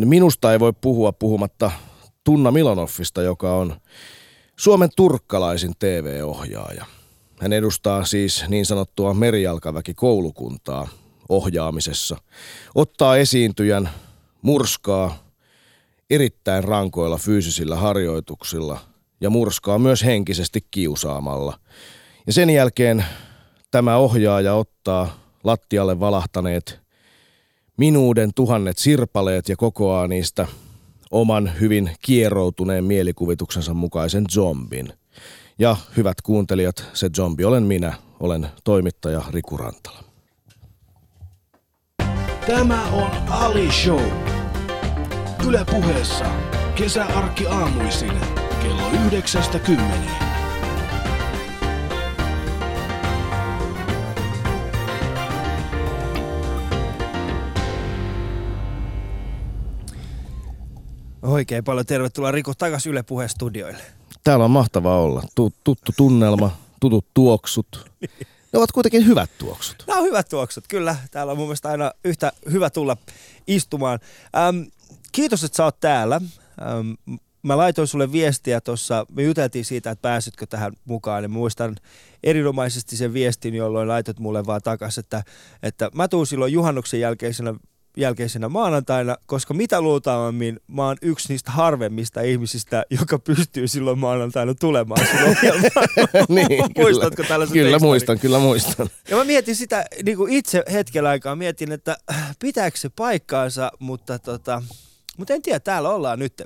minusta ei voi puhua puhumatta Tunna Milonoffista, joka on Suomen turkkalaisin TV-ohjaaja. Hän edustaa siis niin sanottua merijalkaväki koulukuntaa ohjaamisessa. Ottaa esiintyjän, murskaa erittäin rankoilla fyysisillä harjoituksilla ja murskaa myös henkisesti kiusaamalla. Ja sen jälkeen tämä ohjaaja ottaa lattialle valahtaneet minuuden tuhannet sirpaleet ja kokoaa niistä oman hyvin kieroutuneen mielikuvituksensa mukaisen zombin. Ja hyvät kuuntelijat, se zombi olen minä, olen toimittaja Riku Rantala. Tämä on Ali Show. Yle puheessa kesäarkki aamuisin kello 9.10. Oikein paljon tervetuloa Riku takaisin Yle Puheen studioille. Täällä on mahtava olla. Tuttu tunnelma, tutut tuoksut. Ne ovat kuitenkin hyvät tuoksut. Nämä on hyvät tuoksut, kyllä. Täällä on mun mielestä aina yhtä hyvä tulla istumaan. Ähm, kiitos, että sä oot täällä. Ähm, mä laitoin sulle viestiä tuossa, me juteltiin siitä, että pääsitkö tähän mukaan, ja muistan erinomaisesti sen viestin, jolloin laitot mulle vaan takaisin, että, että mä tuun silloin juhannuksen jälkeisenä jälkeisenä maanantaina, koska mitä luultavammin mä oon yksi niistä harvemmista ihmisistä, joka pystyy silloin maanantaina tulemaan silloin niin, Muistatko tällaisen Kyllä tekstin? muistan, kyllä muistan. Ja mä mietin sitä niin kuin itse hetken aikaa, mietin, että pitääkö se paikkaansa, mutta tota, mutta en tiedä, täällä ollaan nyt.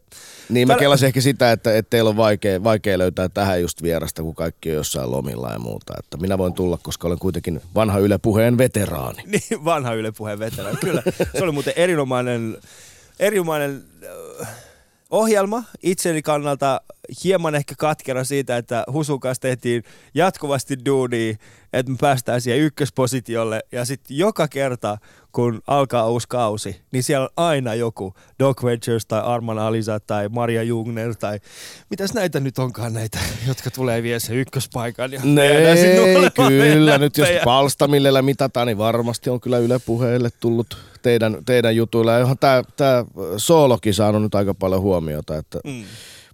Niin mä Täällä- kelasin ehkä sitä, että, että teillä on vaikea, vaikea löytää tähän just vierasta, kun kaikki on jossain lomilla ja muuta. Että minä voin tulla, koska olen kuitenkin vanha Yle Puheen veteraani. Niin, vanha Yle Puheen veteraani. Kyllä, se oli muuten erinomainen, erinomainen äh, ohjelma itseni kannalta hieman ehkä katkera siitä, että Husun kanssa tehtiin jatkuvasti duunia, että me päästään siihen ykköspositiolle ja sitten joka kerta, kun alkaa uusi kausi, niin siellä on aina joku Doc Ventures tai Arman Alisa tai Maria Jungner tai mitäs näitä nyt onkaan näitä, jotka tulee vie sen ykköspaikan. Ja Nee, kyllä. Nyt jos palstamillellä mitataan, niin varmasti on kyllä Yle Puheelle tullut teidän, teidän jutuilla. Ja onhan tämä, tämä soolokin saanut nyt aika paljon huomiota. Että Mm.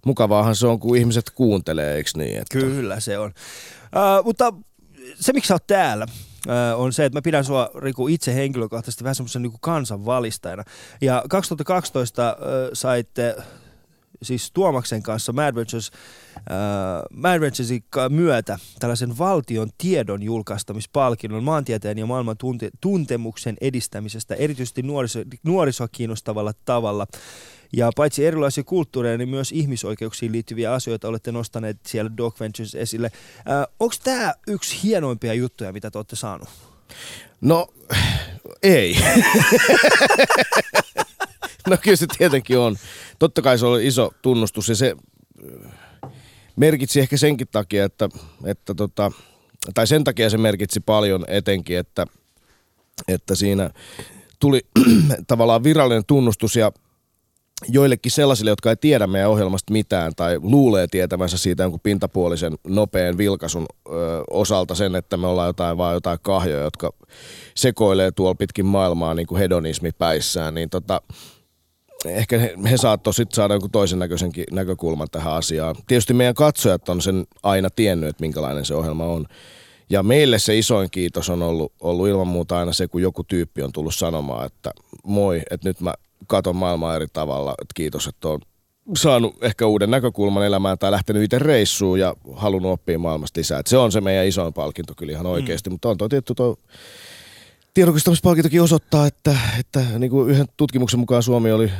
Mukavaahan se on, kun ihmiset kuuntelee, eikö niin? Että Kyllä se on. Uh, mutta se, miksi sä oot täällä, on se, että mä pidän sua, Riku, itse henkilökohtaisesti vähän semmoisen niin kansanvalistajana. Ja 2012 uh, saitte siis Tuomaksen kanssa Mad Ventures, Mad Venturesin ka- myötä tällaisen valtion tiedon julkaistamispalkinnon maantieteen ja maailman tunte- tuntemuksen edistämisestä, erityisesti nuoriso- nuorisoa kiinnostavalla tavalla. Ja paitsi erilaisia kulttuureja, niin myös ihmisoikeuksiin liittyviä asioita olette nostaneet siellä Doc Ventures esille. Äh, Onko tämä yksi hienoimpia juttuja, mitä te olette saanut? No, ei. no kyllä se tietenkin on. Totta kai se on iso tunnustus ja se äh, merkitsi ehkä senkin takia, että, että tota, tai sen takia se merkitsi paljon etenkin, että, että siinä tuli tavallaan virallinen tunnustus ja joillekin sellaisille, jotka ei tiedä meidän ohjelmasta mitään tai luulee tietämänsä siitä jonkun pintapuolisen nopean vilkaisun ö, osalta sen, että me ollaan jotain vaan jotain kahjoja, jotka sekoilee tuolla pitkin maailmaa niin kuin hedonismi päissään, niin tota, ehkä he, he saattoi sitten saada jonkun toisen näköisenkin näkökulman tähän asiaan. Tietysti meidän katsojat on sen aina tiennyt, että minkälainen se ohjelma on. Ja meille se isoin kiitos on ollut, ollut ilman muuta aina se, kun joku tyyppi on tullut sanomaan, että moi, että nyt mä katon maailmaa eri tavalla, että kiitos, että on saanut ehkä uuden näkökulman elämään tai lähtenyt itse reissuun ja halunnut oppia maailmasta lisää. Et se on se meidän isoin palkinto kyllä ihan oikeasti, mm. mutta on tuo tietty tuo tiedokistamispalkintokin osoittaa, että, että niin kuin yhden tutkimuksen mukaan Suomi oli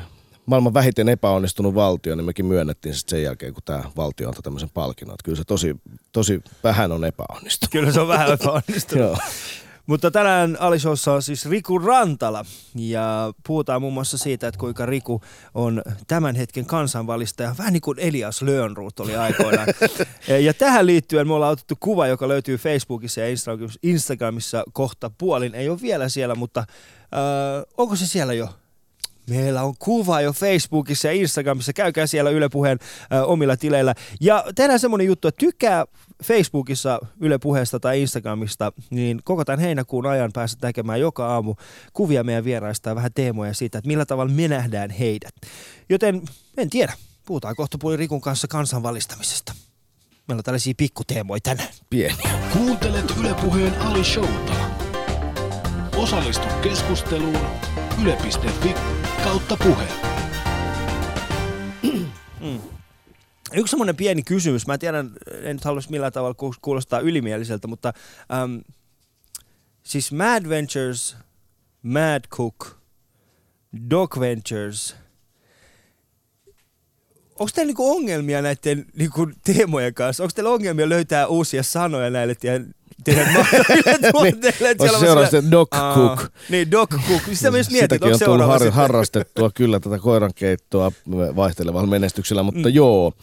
maailman vähiten epäonnistunut valtio, niin mekin myönnettiin sitten sen jälkeen, kun tämä valtio antoi tämmöisen palkinnon. Että kyllä se tosi, tosi vähän on epäonnistunut. Kyllä se on vähän epäonnistunut. Joo. Mutta tänään Alisossa on siis Riku Rantala ja puhutaan muun muassa siitä, että kuinka Riku on tämän hetken kansanvalistaja, vähän niin kuin Elias Löönruut oli aikoinaan. ja tähän liittyen me ollaan otettu kuva, joka löytyy Facebookissa ja Instagramissa- Instagramissa kohta puolin. Ei ole vielä siellä, mutta äh, onko se siellä jo? Meillä on kuva jo Facebookissa ja Instagramissa. Käykää siellä Yle Puheen ö, omilla tileillä. Ja tehdään semmonen juttu, että tykkää Facebookissa Yle Puheesta tai Instagramista, niin koko tämän heinäkuun ajan pääset näkemään joka aamu kuvia meidän vieraista ja vähän teemoja siitä, että millä tavalla me nähdään heidät. Joten en tiedä, puhutaan kohta puoli Rikun kanssa kansanvalistamisesta. Meillä on tällaisia pikkuteemoja tänään. Pieniä. Kuuntelet Ylepuheen Ali Showta. Osallistu keskusteluun yle.fi kautta puhe. Yksi semmoinen pieni kysymys, mä tiedän, en nyt haluaisi millään tavalla ku- kuulostaa ylimieliseltä, mutta äm, siis Mad Ventures, Mad Cook, Dog Ventures, onko teillä niinku ongelmia näiden niinku teemojen kanssa? Onko teillä ongelmia löytää uusia sanoja näille siellä on seuraavaksi sillä- Dog Aa, Cook. Niin, Dog Cook. Sitä myös mietit, Sitäkin on tullut har- harrastettua kyllä tätä koirankeittoa vaihtelevalla menestyksellä, mutta Mm. joo.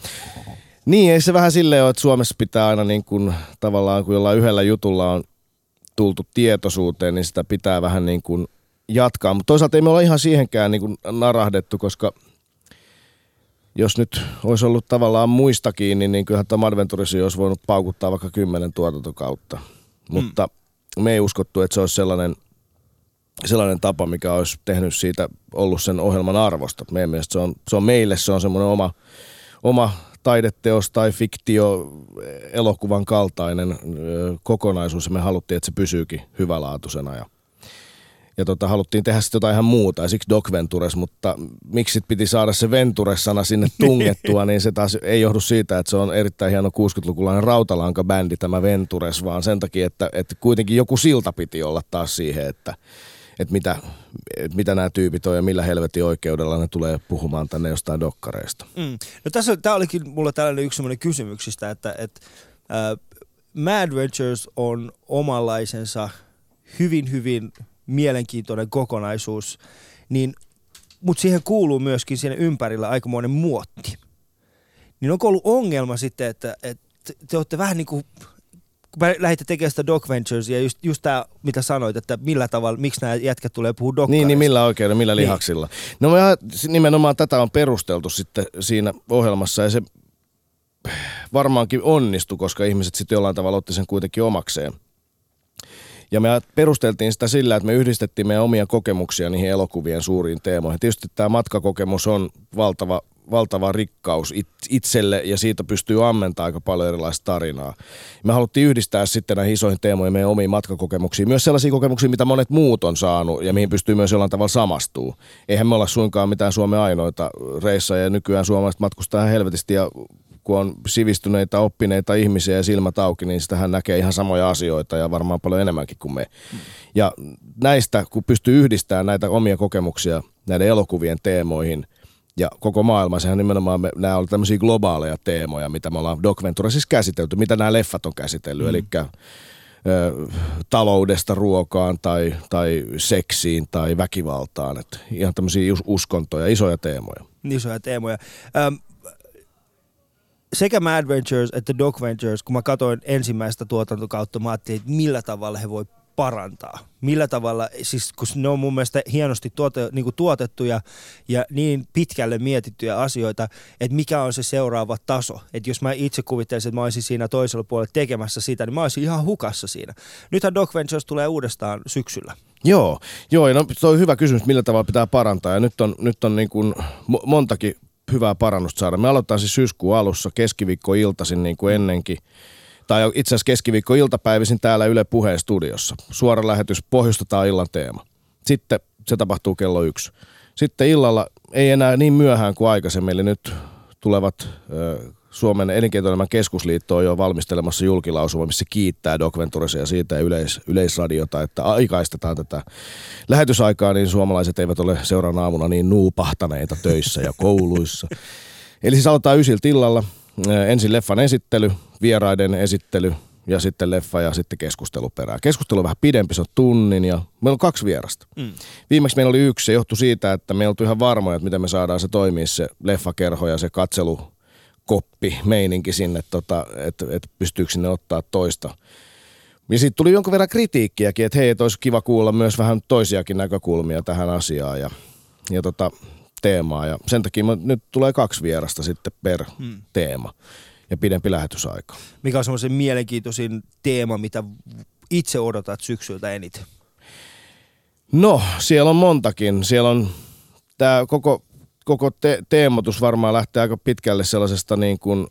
Niin, ei se vähän silleen ole, että Suomessa pitää aina niin kuin, tavallaan, kun jollain yhdellä jutulla on tultu tietoisuuteen, niin sitä pitää vähän niin kuin jatkaa. Mutta toisaalta ei me olla ihan siihenkään niin kuin narahdettu, koska jos nyt olisi ollut tavallaan muista kiinni, niin kyllähän tämä Adventurisi olisi voinut paukuttaa vaikka kymmenen tuotantokautta. Mutta me ei uskottu, että se olisi sellainen, sellainen tapa, mikä olisi tehnyt siitä ollut sen ohjelman arvosta. Meidän mielestä se on, se on meille se on semmoinen oma, oma taideteos tai fiktio elokuvan kaltainen kokonaisuus ja me haluttiin, että se pysyykin hyvälaatuisena ja ja tota, haluttiin tehdä sitten jotain ihan muuta, ja siksi Doc Ventures, mutta miksi sit piti saada se Ventures-sana sinne tungettua, niin se taas ei johdu siitä, että se on erittäin hieno 60-lukulainen rautalanka-bändi tämä Ventures, vaan sen takia, että, että kuitenkin joku silta piti olla taas siihen, että, että mitä, mitä nämä tyypit on ja millä helvetin oikeudella ne tulee puhumaan tänne jostain dokkareista. Mm. No tässä tämä olikin mulla tällainen yksi semmoinen kysymyksistä, että, että äh, Mad Ventures on omanlaisensa hyvin, hyvin mielenkiintoinen kokonaisuus, niin, mutta siihen kuuluu myöskin siinä ympärillä aikamoinen muotti. Niin onko ollut ongelma sitten, että, että te olette vähän niin kuin kun mä lähditte tekemään sitä Doc Ventures ja just, just tämä, mitä sanoit, että millä tavalla, miksi nämä jätkät tulee puhua dokkareista. Niin, niin millä oikeudella, millä Niin. lihaksilla. No me nimenomaan tätä on perusteltu sitten siinä ohjelmassa ja se varmaankin onnistui, koska ihmiset sitten jollain tavalla otti sen kuitenkin omakseen. Ja me perusteltiin sitä sillä, että me yhdistettiin meidän omia kokemuksia niihin elokuvien suuriin teemoihin. Tietysti tämä matkakokemus on valtava, valtava rikkaus it- itselle ja siitä pystyy ammentamaan aika paljon erilaista tarinaa. Me haluttiin yhdistää sitten näihin isoihin teemoihin meidän omiin matkakokemuksiin. Myös sellaisia kokemuksia, mitä monet muut on saanut ja mihin pystyy myös jollain tavalla samastuu. Eihän me olla suinkaan mitään Suomen ainoita reissa ja nykyään suomalaiset matkustaa helvetisti ja kun on sivistyneitä, oppineita ihmisiä ja silmät auki, niin sitähän näkee ihan samoja asioita ja varmaan paljon enemmänkin kuin me. Ja näistä, kun pystyy yhdistämään näitä omia kokemuksia näiden elokuvien teemoihin ja koko maailma, sehän nimenomaan, me, nämä on tämmöisiä globaaleja teemoja, mitä me ollaan Doc Venturesissa käsitelty, mitä nämä leffat on käsitellyt, mm. eli ö, taloudesta ruokaan tai, tai seksiin tai väkivaltaan, että ihan tämmöisiä us- uskontoja, isoja teemoja. Isoja teemoja. Öm, sekä Mad Ventures että Dog Ventures, kun mä katsoin ensimmäistä tuotantokautta, mä ajattelin, että millä tavalla he voi parantaa. Millä tavalla, siis kun ne on mun mielestä hienosti tuote, niin kuin ja niin pitkälle mietittyjä asioita, että mikä on se seuraava taso. Että jos mä itse kuvittelisin, että mä olisin siinä toisella puolella tekemässä sitä, niin mä olisin ihan hukassa siinä. Nythän Dog Ventures tulee uudestaan syksyllä. Joo, joo no, se on hyvä kysymys, millä tavalla pitää parantaa. Ja nyt on, nyt on niin kuin mo- montakin hyvää parannusta saada. Me aloitetaan siis syyskuun alussa keskiviikko-iltaisin niin kuin ennenkin. Tai itse asiassa keskiviikko-iltapäivisin täällä Yle Puheen studiossa. Suora lähetys, pohjustetaan illan teema. Sitten se tapahtuu kello yksi. Sitten illalla ei enää niin myöhään kuin aikaisemmin, eli nyt tulevat ö, Suomen elinkeinoelämän keskusliitto on jo valmistelemassa julkilausuma, missä kiittää Doc Venturesia ja siitä ja yleis, yleisradiota, että aikaistetaan tätä lähetysaikaa, niin suomalaiset eivät ole seuraavana aamuna niin nuupahtaneita töissä ja kouluissa. Eli siis aloitetaan ysiltä illalla. Ö, Ensin leffan esittely, vieraiden esittely ja sitten leffa ja sitten keskustelu perään. Keskustelu on vähän pidempi, se on tunnin ja meillä on kaksi vierasta. Mm. Viimeksi meillä oli yksi, se johtui siitä, että me ei oltu ihan varmoja, että miten me saadaan se toimia se leffakerho ja se katselukoppi, meininki sinne, tota, että, että pystyykö sinne ottaa toista. Ja sitten tuli jonkun verran kritiikkiäkin, että hei, että olisi kiva kuulla myös vähän toisiakin näkökulmia tähän asiaan. Ja, ja tota, teemaa. Ja sen takia mä, nyt tulee kaksi vierasta sitten per Hmm. teema ja pidempi lähetysaika. Mikä on semmoisen mielenkiintoisin teema, mitä itse odotat syksyltä eniten? No, siellä on montakin. Siellä on tämä koko, koko te- teemotus varmaan lähtee aika pitkälle sellaisesta niin kuin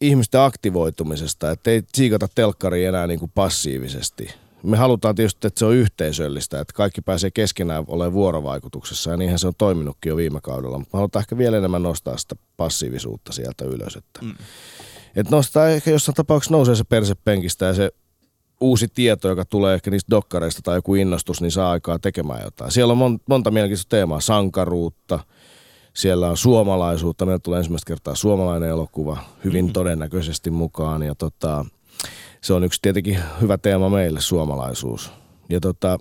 ihmisten aktivoitumisesta, että ei siikata telkkariin enää niin kuin passiivisesti. Me halutaan tietysti, että se on yhteisöllistä, että kaikki pääsee keskenään olemaan vuorovaikutuksessa ja niinhän se on toiminutkin jo viime kaudella, mutta halutaan ehkä vielä enemmän nostaa sitä passiivisuutta sieltä ylös. Että, mm. että nostaa ehkä jossain tapauksessa nousee se persepenkistä ja se uusi tieto, joka tulee ehkä niistä dokkareista tai joku innostus, niin saa aikaa tekemään jotain. Siellä on mon- monta mielenkiintoista teemaa, sankaruutta, siellä on suomalaisuutta, meillä tulee ensimmäistä kertaa suomalainen elokuva hyvin mm-hmm. todennäköisesti mukaan ja tota, se on yksi tietenkin hyvä teema meille, suomalaisuus. Ja tota,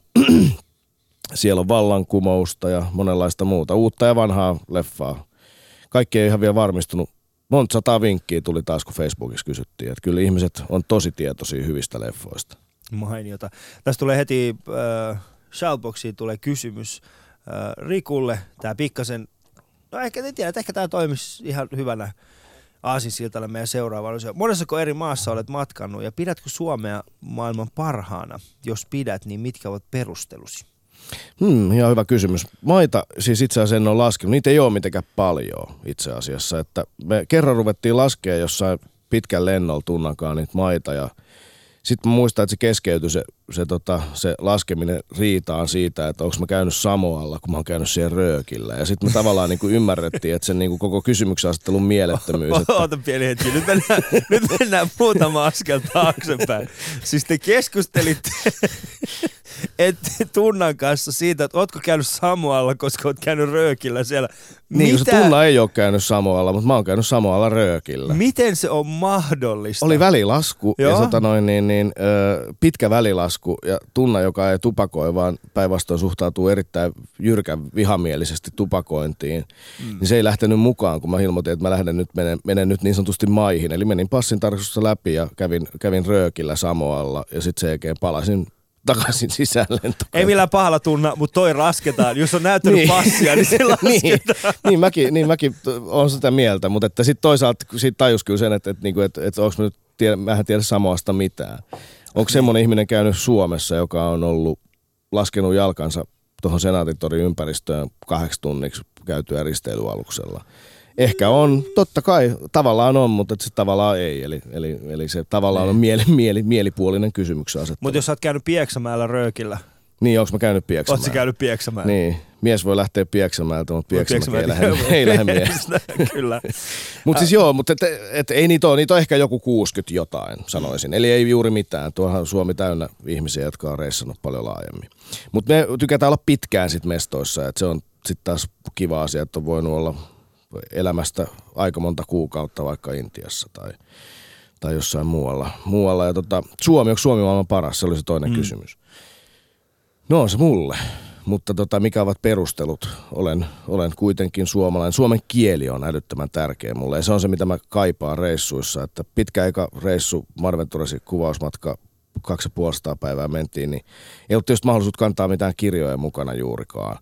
siellä on vallankumousta ja monenlaista muuta, uutta ja vanhaa leffaa. Kaikki ei ihan vielä varmistunut. Monta sataa vinkkiä tuli taas, kun Facebookissa kysyttiin. Että kyllä ihmiset on tosi tietoisia hyvistä leffoista. Mainiota. Tässä tulee heti äh, Shoutboxiin tulee kysymys äh, Rikulle. Tämä pikkasen, no ehkä en tiedä, että ehkä tämä toimisi ihan hyvänä aasinsiltana meidän seuraavaan osioon. Monessako eri maassa olet matkannut ja pidätkö Suomea maailman parhaana? Jos pidät, niin mitkä ovat perustelusi? Hmm, ihan hyvä kysymys. Maita siis itse asiassa en ole laskenut. Niitä ei ole mitenkään paljon itse asiassa. Että me kerran ruvettiin laskea jossain pitkän lennolla tunnankaan niitä maita ja sitten muistan, että se keskeytyi se, se, tota, se laskeminen riitaan siitä, että onko mä käynyt Samoalla, kun mä oon käynyt siellä Röökillä. Ja sitten me tavallaan niin kuin ymmärrettiin, että sen niin kuin koko kysymyksen asettelun mielettömyys. Että, Oota pieni hetki, nyt mennään, nyt mennään muutama askel taaksepäin. Siis te keskustelitte että Tunnan kanssa siitä, että ootko käynyt Samoalla, koska oot käynyt Röökillä siellä. niin, kun se Tunna ei ole käynyt Samoalla, mutta mä oon käynyt Samoalla Röökillä. Miten se on mahdollista? Oli välilasku Joo. ja tota noin, niin, niin, ö, pitkä välilasku ja Tunna, joka ei tupakoi, vaan päinvastoin suhtautuu erittäin jyrkän vihamielisesti tupakointiin, mm. niin se ei lähtenyt mukaan, kun mä ilmoitin, että mä lähden nyt, menen, menen nyt niin sanotusti maihin. Eli menin passin tarkastusta läpi ja kävin, kävin Röökillä Samoalla ja sitten sen jälkeen palasin takaisin lentokoneeseen. Ei millään pahalla tunna, mutta toi rasketaan. Jos on näyttänyt Niin. passia, niin se niin, lasketaan. niin, mäkin, niin mäkin olen sitä mieltä, mutta että sitten toisaalta siitä tajus kyllä sen, että, että, että, että, että onko mä nyt, tiedä, mä en tiedä samoasta mitään. Onko semmoinen ihminen käynyt Suomessa, joka on ollut laskenut jalkansa tuohon Senaatitorin ympäristöön kahdeksi tunniksi käytyä risteilyaluksella? Ehkä on, totta kai, tavallaan on, mutta se tavallaan ei. Eli, eli, eli se tavallaan on mieli, mieli, mielipuolinen kysymyksen asettelu. Mutta jos sä oot käynyt Pieksämäellä Röökillä, Niin, onko mä käynyt oot Pieksämäellä? sä käynyt Pieksämäellä? Niin, mies voi lähteä Pieksämäältä, mutta Mut Pieksämäki ei lähde, Pieksämäeltä- ei lähde miestä. Kyllä. Mutta siis joo, mutta et, et, ei niitä ole, niitä on ehkä joku 60 jotain, sanoisin. Eli ei juuri mitään. Tuohan Suomi täynnä ihmisiä, jotka on reissannut paljon laajemmin. Mutta me tykätään olla pitkään sit mestoissa, että se on sitten taas kiva asia, että on voinut olla elämästä aika monta kuukautta vaikka Intiassa tai, tai jossain muualla. muualla. Ja tota, Suomi, onko Suomi maailman paras? Se oli se toinen mm. kysymys. No on se mulle. Mutta tota, mikä ovat perustelut? Olen, olen kuitenkin suomalainen. Suomen kieli on älyttömän tärkeä mulle ja se on se, mitä mä kaipaan reissuissa. Että pitkä aika reissu, Marventurasi kuvausmatka, kaksi ja päivää mentiin, niin ei ollut tietysti mahdollisuutta kantaa mitään kirjoja mukana juurikaan.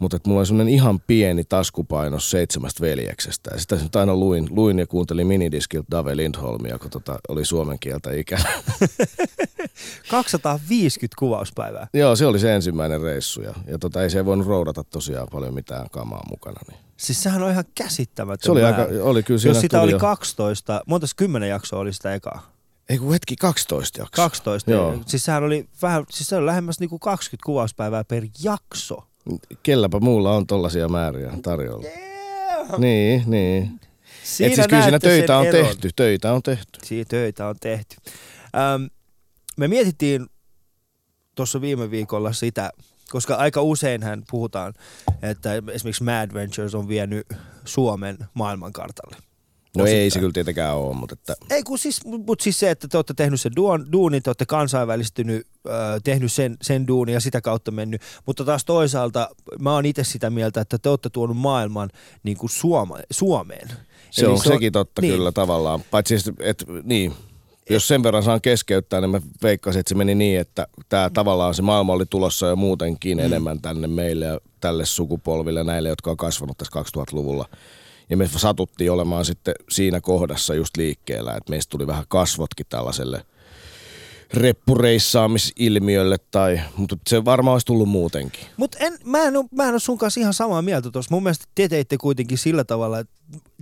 Mutta että mulla oli semmoinen ihan pieni taskupainos seitsemästä veljeksestä. Ja sitä nyt aina luin, luin ja kuuntelin minidiskiltä Dave Lindholmia, kun tota, oli suomen kieltä ikä. 250 kuvauspäivää. Joo, se oli se ensimmäinen reissu ja, ja tota, ei se voinut roudata tosiaan paljon mitään kamaa mukana. Niin. Siis sehän on ihan käsittämätön Se oli, määrä. aika, oli kyllä siinä Jos sitä oli jo, 12, monta kymmenen jaksoa oli sitä ekaa? Ei kun hetki, 12 jaksoa. 12. Joo. Siis sehän oli vähän, siis se oli lähemmäs niinku 20 kuvauspäivää per jakso. Kelläpä muulla on tollaisia määriä tarjolla. Yeah. Niin, niin. Siinä Et siis kyllä siinä töitä on eron. tehty, töitä on tehty. Siinä töitä on tehty. Öm, me mietittiin tuossa viime viikolla sitä, koska aika useinhän puhutaan, että esimerkiksi Mad Ventures on vienyt Suomen maailmankartalle. No ei Osittain. se kyllä tietenkään ole, mutta että Ei kun siis, mutta siis se, että te olette tehnyt sen duon, duunin, te olette kansainvälistynyt, äh, tehnyt sen, sen duunin ja sitä kautta mennyt. Mutta taas toisaalta mä oon itse sitä mieltä, että te olette tuonut maailman niin kuin Suoma, Suomeen. se Eli on sekin totta niin. kyllä tavallaan. Paitsi että, et, niin, Jos sen verran saan keskeyttää, niin mä veikkasin, että se meni niin, että tämä tavallaan se maailma oli tulossa jo muutenkin mm. enemmän tänne meille ja tälle sukupolville, näille, jotka on kasvanut tässä 2000-luvulla. Ja me satuttiin olemaan sitten siinä kohdassa just liikkeellä, että meistä tuli vähän kasvotkin tällaiselle reppureissaamisilmiölle, tai, mutta se varmaan olisi tullut muutenkin. Mutta mä, en, mä en ole sun kanssa ihan samaa mieltä tuossa. Mun mielestä te teitte kuitenkin sillä tavalla, että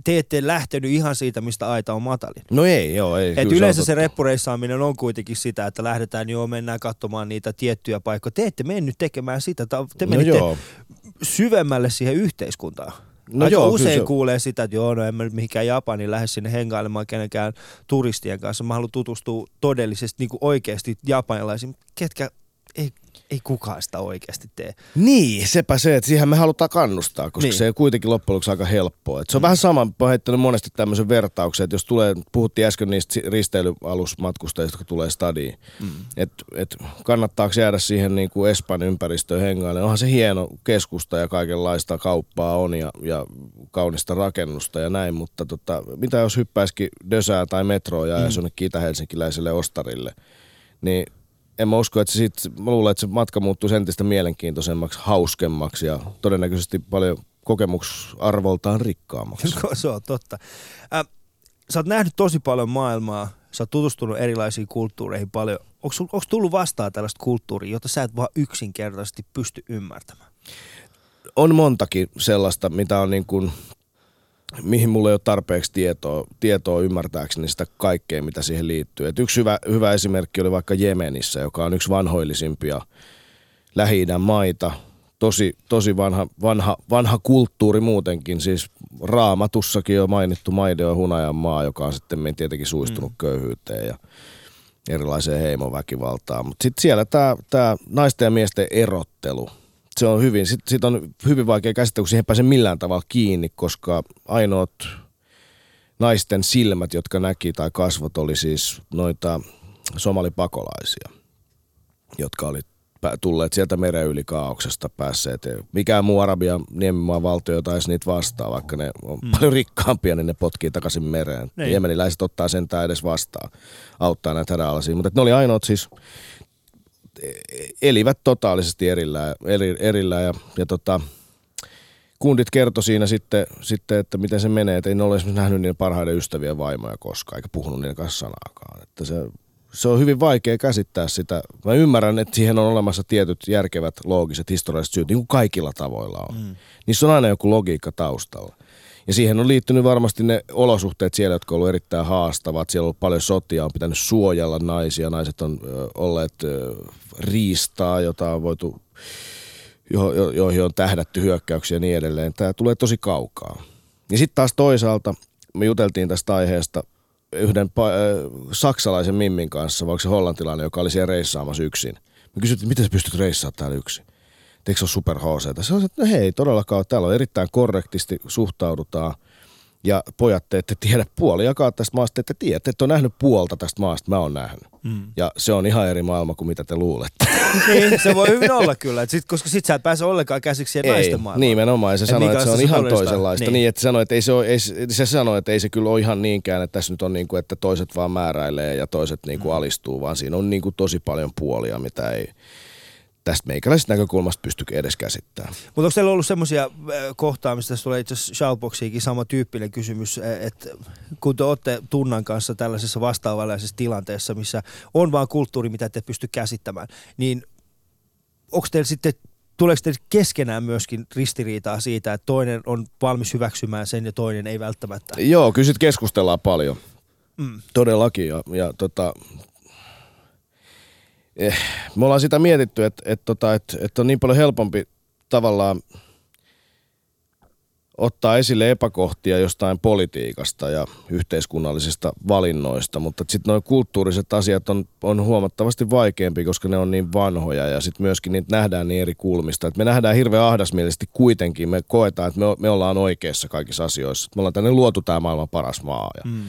te ette lähtenyt ihan siitä, mistä aita on matalin. No ei, joo. Ei, Et yleensä se, se reppureissaaminen on kuitenkin sitä, että lähdetään jo mennään katsomaan niitä tiettyjä paikkoja. Te ette mennyt tekemään sitä. Te no menitte no syvemmälle siihen yhteiskuntaan. No Aika joo, usein se... kuulee sitä, että joo, no en mä nyt mihinkään Japaniin lähde sinne hengailemaan kenenkään turistien kanssa. Mä haluan tutustua todellisesti niin kuin oikeasti japanilaisiin, ketkä ei ei kukaan sitä oikeasti tee. Niin, sepä se, että siihen me halutaan kannustaa, koska niin. se on kuitenkin loppujen lopuksi aika helppoa. Et se on mm. vähän sama, mä oon heittänyt monesti tämmöisen vertauksen, että jos tulee, puhuttiin äsken niistä risteilyalusmatkustajista, jotka tulee stadiin, mm. että et kannattaako jäädä siihen niin kuin Espan ympäristöön hengaille. Onhan se hieno keskusta ja kaikenlaista kauppaa on ja, ja kaunista rakennusta ja näin, mutta tota, mitä jos hyppäisikin Dösää tai metroa ja mm. jonnekin itä-helsinkiläiselle ostarille, niin en mä usko, että se sit, mä luulen, että se matka muuttuu entistä mielenkiintoisemmaksi, hauskemmaksi ja todennäköisesti paljon kokemusarvoltaan rikkaammaksi. se on totta. Äh, sä oot nähnyt tosi paljon maailmaa, sä oot tutustunut erilaisiin kulttuureihin paljon. Onko tullut vastaan tällaista kulttuuria, jota sä et vaan yksinkertaisesti pysty ymmärtämään? On montakin sellaista, mitä on niin kuin mihin mulla ei ole tarpeeksi tietoa, tietoa ymmärtääkseni sitä kaikkea, mitä siihen liittyy. Et yksi hyvä, hyvä esimerkki oli vaikka Jemenissä, joka on yksi vanhoillisimpia lähi maita. Tosi, tosi vanha, vanha, vanha kulttuuri muutenkin, siis raamatussakin on mainittu maide on hunajan maa, joka on sitten tietenkin suistunut mm. köyhyyteen ja erilaiseen heimoväkivaltaan. Mutta sitten siellä tämä naisten ja miesten erottelu – se on hyvin, sit, sit on hyvin vaikea käsittää, kun siihen pääse millään tavalla kiinni, koska ainoat naisten silmät, jotka näki tai kasvot, oli siis noita somalipakolaisia, jotka oli tulleet sieltä meren yli kaauksesta päässeet. Mikään muu Arabian niemimaan valtio ei taisi niitä vastaa, vaikka ne on mm. paljon rikkaampia, niin ne potkii takaisin mereen. Niin. Jemeniläiset ottaa sentään edes vastaan, auttaa näitä hädänalaisia. Mutta ne oli ainoat siis elivät totaalisesti erillään, eri, erillään ja, ja tota, kundit kertoi siinä sitten, sitten, että miten se menee, että ei ne ole esimerkiksi nähnyt niiden parhaiden ystävien vaimoja koskaan, eikä puhunut niiden kanssa sanaakaan. Että se, se on hyvin vaikea käsittää sitä. Mä ymmärrän, että siihen on olemassa tietyt järkevät, loogiset, historialliset syyt, niin kuin kaikilla tavoilla on. Mm. Niissä on aina joku logiikka taustalla. Ja siihen on liittynyt varmasti ne olosuhteet siellä, jotka on ollut erittäin haastavat. Siellä on ollut paljon sotia, on pitänyt suojella naisia. Naiset on olleet riistaa, jota on voitu, jo, jo, joihin on tähdätty hyökkäyksiä ja niin edelleen. Tämä tulee tosi kaukaa. Ja sitten taas toisaalta me juteltiin tästä aiheesta yhden pa- saksalaisen Mimmin kanssa, vaikka se hollantilainen, joka oli siellä reissaamassa yksin. Me kysyttiin, miten sä pystyt reissaamaan täällä yksin? Eikö se ole super HC? Se on, että no hei, todellakaan täällä on erittäin korrektisti suhtaudutaan – ja pojat, te ette tiedä puoli jakaa tästä maasta, että tiedät, että on nähnyt puolta tästä maasta, mä oon nähnyt. Mm. Ja se on ihan eri maailma kuin mitä te luulette. niin, se voi hyvin olla kyllä, sit, koska sit sä et pääse ollenkaan käsiksi siihen ei, naisten maailmaan. Nimenomaan, ja se sanoi, että se on ihan toisenlaista. Niin. niin, että sanoi, että ei se, ole, ei, se sanoi, että ei se kyllä ole ihan niinkään, että tässä nyt on niin kuin, että toiset vaan määräilee ja toiset niin kuin mm. alistuu, vaan siinä on niin kuin tosi paljon puolia, mitä ei, tästä meikäläisestä näkökulmasta pysty edes käsittämään. Mutta onko teillä ollut semmoisia äh, kohtaamisia, tässä tulee itse asiassa Shoutboxiinkin sama tyyppinen kysymys, äh, että kun te olette Tunnan kanssa tällaisessa vastaavanlaisessa tilanteessa, missä on vaan kulttuuri, mitä te pysty käsittämään, niin onko teillä sitten tuleeko teille keskenään myöskin ristiriitaa siitä, että toinen on valmis hyväksymään sen ja toinen ei välttämättä? Joo, kyllä keskustellaan paljon. Mm. Todellakin. Ja, ja tota, eh, me ollaan sitä mietitty, että, että, tota, että, että on niin paljon helpompi tavallaan ottaa esille epäkohtia jostain politiikasta ja yhteiskunnallisista valinnoista, mutta sitten nuo kulttuuriset asiat on, on huomattavasti vaikeampi, koska ne on niin vanhoja ja sitten myöskin niitä nähdään niin eri kulmista. Et me nähdään hirveän ahdasmielisesti kuitenkin, me koetaan, että me, me ollaan oikeassa kaikissa asioissa. Me ollaan tänne luotu tämä maailman paras maa ja mm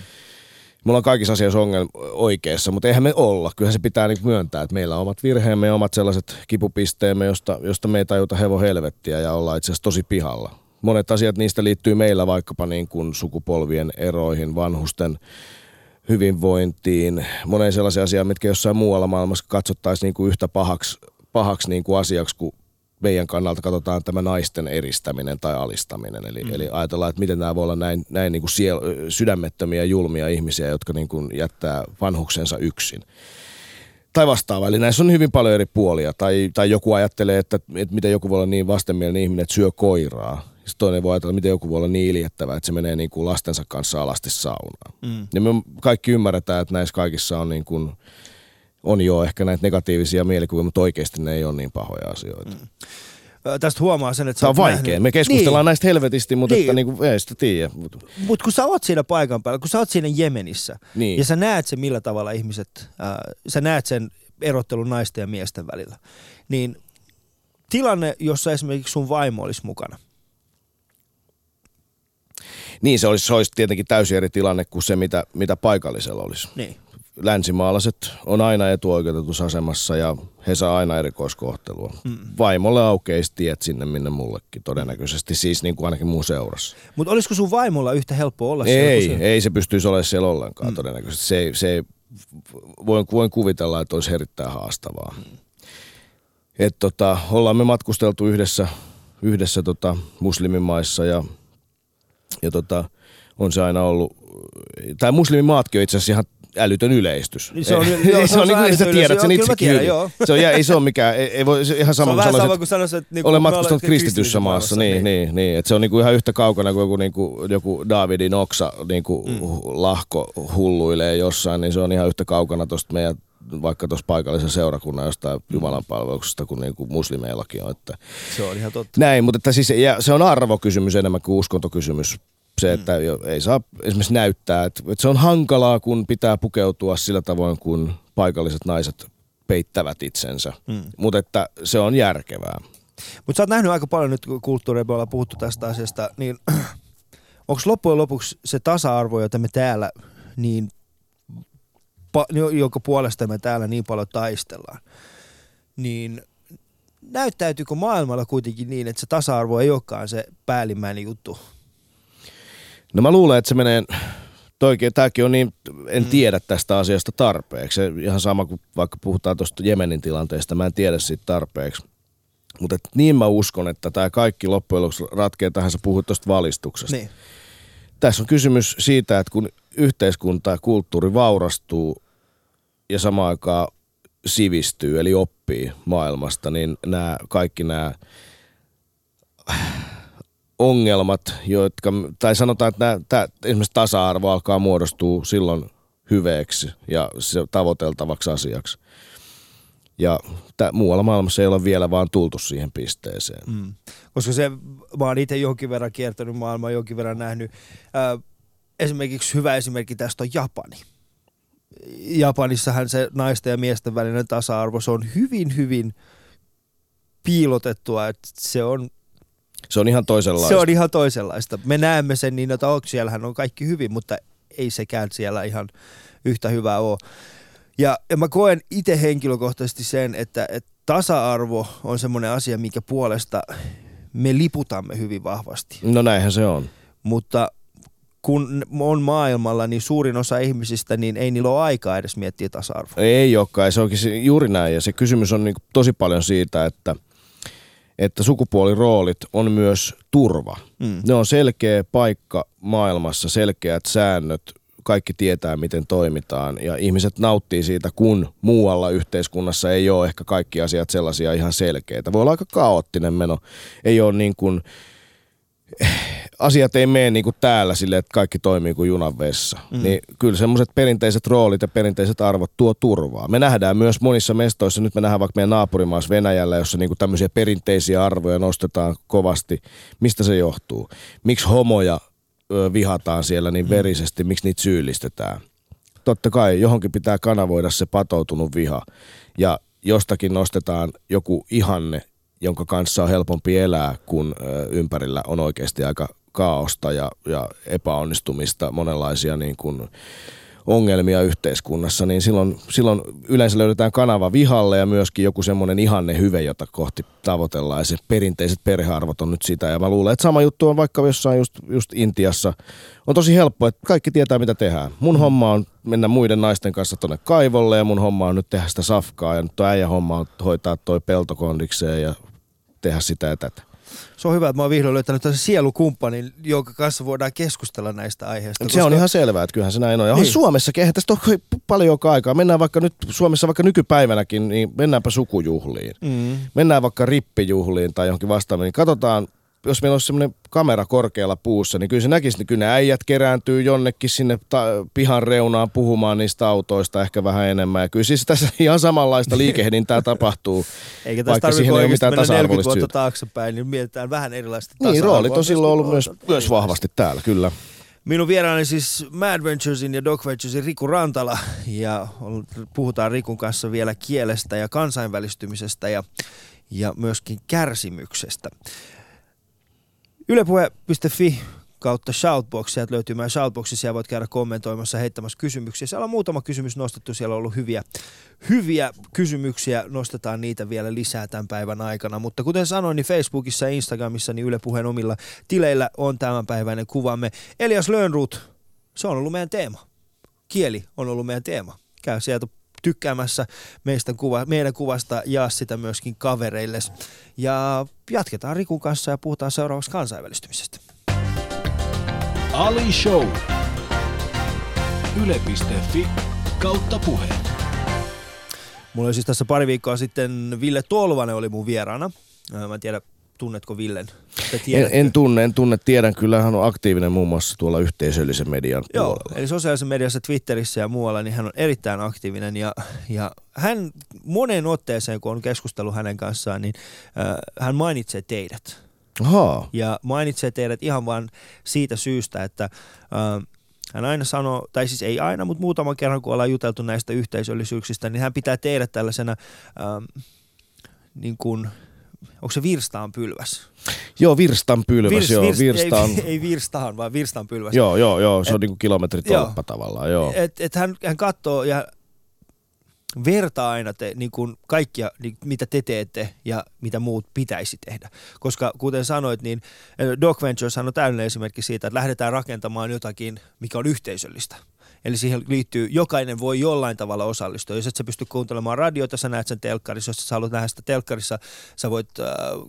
me ollaan kaikissa asioissa ongelma oikeassa, mutta eihän me olla. Kyllähän se pitää niin myöntää, että meillä on omat virheemme ja omat sellaiset kipupisteemme, josta, josta me ei tajuta hevo helvettiä ja ollaan itse asiassa tosi pihalla. Monet asiat niistä liittyy meillä vaikkapa niin kuin sukupolvien eroihin, vanhusten hyvinvointiin, moneen sellaisia asiaa, mitkä jossain muualla maailmassa katsottaisiin niin kuin yhtä pahaksi, pahaksi niin kuin asiaksi, kun meidän kannalta katsotaan tämä naisten eristäminen tai alistaminen. Eli, mm. eli ajatellaan, että miten nämä voi olla näin, näin niin kuin siel- sydämettömiä, julmia ihmisiä, jotka niin kuin jättää vanhuksensa yksin. Tai vastaava. Eli näissä on hyvin paljon eri puolia. Tai, tai joku ajattelee, että, että miten joku voi olla niin vastenmielinen ihminen, että syö koiraa. Sitten toinen voi ajatella, miten joku voi olla niin iljettävä, että se menee niin kuin lastensa kanssa alasti saunaan. Mm. Ja me kaikki ymmärretään, että näissä kaikissa on, niin kuin, on jo ehkä näitä negatiivisia mielikuvia, mutta oikeasti ne ei ole niin pahoja asioita. Mm. Tästä huomaa sen, että Tämä on vaikea. Nähnyt. Me keskustellaan niin. näistä helvetisti, mutta niin. että niin kuin, ei sitä tiedä. Mutta kun sä oot siinä paikan päällä, kun sä oot siinä Jemenissä niin. ja sä näet sen, millä tavalla ihmiset, äh, sä näet sen erottelun naisten ja miesten välillä, niin tilanne, jossa esimerkiksi sun vaimo olisi mukana – niin, se olisi, se olisi tietenkin täysin eri tilanne kuin se, mitä, mitä paikallisella olisi. Niin. Länsimaalaiset on aina etuoikeutetussa asemassa ja he saa aina erikoiskohtelua. Mm. Vaimolle aukeisi tiet sinne, minne mullekin todennäköisesti, siis niin kuin ainakin mun seurassa. Mutta olisiko sun vaimolla yhtä helppo olla ei, siellä? Ei, se pystyisi olemaan siellä ollenkaan mm. todennäköisesti. Se, se voin, voin kuvitella, että olisi erittäin haastavaa. Mm. Et tota, ollaan me matkusteltu yhdessä, yhdessä tota, muslimimaissa ja – ja tota, on se aina ollut, tai muslimimaatkin on itse asiassa ihan älytön yleistys. Niin se on, joo, se, se on, niin kuin sä tiedät sen itsekin tiedän, joo. Se on, ei se ole mikään, ei, ei voi, se ihan sama, se on vähän sama kuin sanoisin, että niinku, olen matkustanut kristityssä maassa, niin, niin, niin, niin, että se on niinku ihan yhtä kaukana kuin joku, niinku, joku Davidin oksa niinku, mm. lahko hulluilee jossain, niin se on ihan yhtä kaukana tuosta meidän vaikka tuossa paikallisen seurakunnan jostain mm. Jumalan palveluksesta kuin, niin kuin muslimeillakin on. Että se on ihan totta. Näin, mutta että siis, ja se on arvokysymys enemmän kuin uskontokysymys se, mm. että mm. ei saa esimerkiksi näyttää, että, että se on hankalaa, kun pitää pukeutua sillä tavoin, kun paikalliset naiset peittävät itsensä. Mm. Mutta että se on järkevää. Mutta sä oot nähnyt aika paljon nyt kulttuuria, me ollaan puhuttu tästä asiasta, niin onko loppujen lopuksi se tasa-arvo, jota me täällä niin, jonka puolesta me täällä niin paljon taistellaan, niin näyttäytyykö maailmalla kuitenkin niin, että se tasa-arvo ei olekaan se päällimmäinen juttu, No mä luulen, että se menee, toikin, tämäkin on niin, en mm. tiedä tästä asiasta tarpeeksi. Se ihan sama kuin vaikka puhutaan tuosta Jemenin tilanteesta, mä en tiedä siitä tarpeeksi. Mutta niin mä uskon, että tämä kaikki loppujen lopuksi ratkeaa tähän, sä puhut tuosta valistuksesta. Niin. Tässä on kysymys siitä, että kun yhteiskunta ja kulttuuri vaurastuu ja samaan aikaan sivistyy, eli oppii maailmasta, niin nämä, kaikki nämä ongelmat, jotka, tai sanotaan, että nämä, tämä, esimerkiksi tasa-arvo alkaa muodostua silloin hyveeksi ja se tavoiteltavaksi asiaksi. Ja tää, muualla maailmassa ei ole vielä vaan tultu siihen pisteeseen. Mm. Koska se, mä oon itse jonkin verran kiertänyt maailmaa, jonkin verran nähnyt. Ää, esimerkiksi hyvä esimerkki tästä on Japani. Japanissahan se naisten ja miesten välinen tasa-arvo, se on hyvin, hyvin piilotettua, että se on se on ihan toisenlaista. Se on ihan toisenlaista. Me näemme sen niin, että ok, siellähän on kaikki hyvin, mutta ei sekään siellä ihan yhtä hyvää ole. Ja, ja mä koen itse henkilökohtaisesti sen, että, että tasa-arvo on semmoinen asia, mikä puolesta me liputamme hyvin vahvasti. No näinhän se on. Mutta kun on maailmalla, niin suurin osa ihmisistä, niin ei niillä ole aikaa edes miettiä tasa-arvoa. Ei olekaan, se onkin juuri näin. Ja se kysymys on niin tosi paljon siitä, että – että sukupuoliroolit on myös turva. Mm. Ne on selkeä paikka maailmassa, selkeät säännöt, kaikki tietää, miten toimitaan ja ihmiset nauttii siitä, kun muualla yhteiskunnassa ei ole ehkä kaikki asiat sellaisia ihan selkeitä. Voi olla aika kaoottinen meno. Ei ole niin kuin, asiat ei mene niin kuin täällä sille, että kaikki toimii kuin junan vessa. Mm. Niin kyllä semmoiset perinteiset roolit ja perinteiset arvot tuo turvaa. Me nähdään myös monissa mestoissa, nyt me nähdään vaikka meidän naapurimaassa Venäjällä, jossa niin kuin tämmöisiä perinteisiä arvoja nostetaan kovasti. Mistä se johtuu? Miksi homoja vihataan siellä niin mm. verisesti, miksi niitä syyllistetään? Totta kai johonkin pitää kanavoida se patoutunut viha. Ja jostakin nostetaan joku ihanne, jonka kanssa on helpompi elää, kun ympärillä on oikeasti aika kaaosta ja, ja epäonnistumista, monenlaisia niin kuin ongelmia yhteiskunnassa, niin silloin, silloin yleensä löydetään kanava vihalle ja myöskin joku semmoinen ihanne hyve, jota kohti tavoitellaan. Ja se perinteiset perhearvot on nyt sitä. Ja mä luulen, että sama juttu on vaikka jossain just, just Intiassa. On tosi helppo, että kaikki tietää mitä tehdään. Mun mm. homma on mennä muiden naisten kanssa tonne kaivolle ja mun homma on nyt tehdä sitä safkaa. Ja nyt äijä homma on hoitaa toi peltokondikseen ja tehdä sitä ja tätä se on hyvä, että mä oon vihdoin löytänyt tällaisen sielukumppanin, jonka kanssa voidaan keskustella näistä aiheista. Se on ihan selvää, että kyllähän se näin on. Ja niin. Suomessakin, eihän tästä ole paljon aikaa. Mennään vaikka nyt Suomessa vaikka nykypäivänäkin, niin mennäänpä sukujuhliin. Mm. Mennään vaikka rippijuhliin tai johonkin vastaavaan. Niin katsotaan jos meillä olisi semmoinen kamera korkealla puussa, niin kyllä se näkisi, että kyllä ne äijät kerääntyy jonnekin sinne ta- pihan reunaan puhumaan niistä autoista ehkä vähän enemmän. Ja kyllä siis tässä ihan samanlaista liikehdintää tapahtuu, Eikä vaikka siihen ei ole mitään tasa-arvollista syytä. taaksepäin, niin mietitään vähän erilaista Niin, roolit on silloin ollut myös, myös vahvasti täällä, kyllä. Minun vieraani siis Mad Venturesin ja Dog Venturesin Riku Rantala ja puhutaan Rikun kanssa vielä kielestä ja kansainvälistymisestä ja, ja myöskin kärsimyksestä. Ylepuhe.fi kautta Shoutbox, sieltä löytyy meidän Shoutboxissa, siellä voit käydä kommentoimassa, heittämässä kysymyksiä. Siellä on muutama kysymys nostettu, siellä on ollut hyviä, hyviä kysymyksiä, nostetaan niitä vielä lisää tämän päivän aikana. Mutta kuten sanoin, niin Facebookissa ja Instagramissa, niin Yle Puheen omilla tileillä on tämänpäiväinen kuvamme. Elias Lönnruth, se on ollut meidän teema. Kieli on ollut meidän teema. Käy sieltä tykkäämässä meistä kuva, meidän kuvasta, jaa sitä myöskin kavereille. Ja jatketaan Rikun kanssa ja puhutaan seuraavaksi kansainvälistymisestä. Ali Show. Yle.fi kautta puheen. Mulla oli siis tässä pari viikkoa sitten Ville Tolvanen oli mun vieraana. Mä en tiedä, Tunnetko Villen? En, en tunne, en tunne. Tiedän, kyllä hän on aktiivinen muun muassa tuolla yhteisöllisen median Joo, puolella. eli sosiaalisessa mediassa, Twitterissä ja muualla, niin hän on erittäin aktiivinen. Ja, ja hän moneen otteeseen, kun on keskustellut hänen kanssaan, niin äh, hän mainitsee teidät. Aha. Ja mainitsee teidät ihan vain siitä syystä, että äh, hän aina sanoo, tai siis ei aina, mutta muutaman kerran kun ollaan juteltu näistä yhteisöllisyyksistä, niin hän pitää teidät tällaisena äh, niin kuin – onko se virstaan pylväs? Joo, virstan pylväs, Virs, joo. Virst, virstaan. Ei, ei virstaan, vaan virstan pylväs. Joo, joo, joo, se et, on niinku kilometritolppa tavallaan, joo. Et, et hän, hän katsoo ja vertaa aina te, niin kuin kaikkia, niin, mitä te teette ja mitä muut pitäisi tehdä. Koska kuten sanoit, niin eh, Doc Ventures on täydellinen esimerkki siitä, että lähdetään rakentamaan jotakin, mikä on yhteisöllistä. Eli siihen liittyy, jokainen voi jollain tavalla osallistua. Jos et sä pysty kuuntelemaan radioita, sä näet sen telkkarissa. Jos sä haluat nähdä sitä telkkarissa, sä voit äh,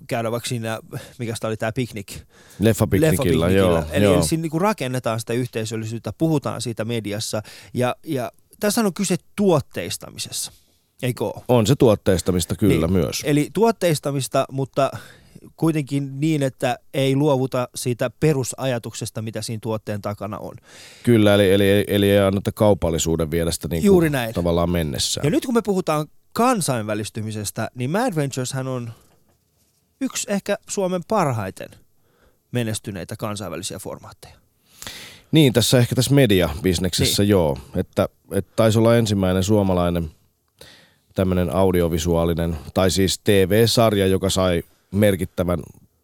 käydä vaikka siinä, mikä oli tämä piknik. Leffapiknikillä, joo. Eli, joo. siinä niin rakennetaan sitä yhteisöllisyyttä, puhutaan siitä mediassa. Ja, ja tässä on kyse tuotteistamisessa. Eikö ole? On se tuotteistamista kyllä niin. myös. Eli tuotteistamista, mutta kuitenkin niin, että ei luovuta siitä perusajatuksesta, mitä siinä tuotteen takana on. Kyllä, eli, eli, eli ei anneta kaupallisuuden viedä sitä niin Juuri näin. tavallaan mennessä. Ja nyt kun me puhutaan kansainvälistymisestä, niin Mad Ventures hän on yksi ehkä Suomen parhaiten menestyneitä kansainvälisiä formaatteja. Niin, tässä ehkä tässä mediabisneksessä niin. joo. Että, että taisi olla ensimmäinen suomalainen tämmöinen audiovisuaalinen, tai siis TV-sarja, joka sai merkittävän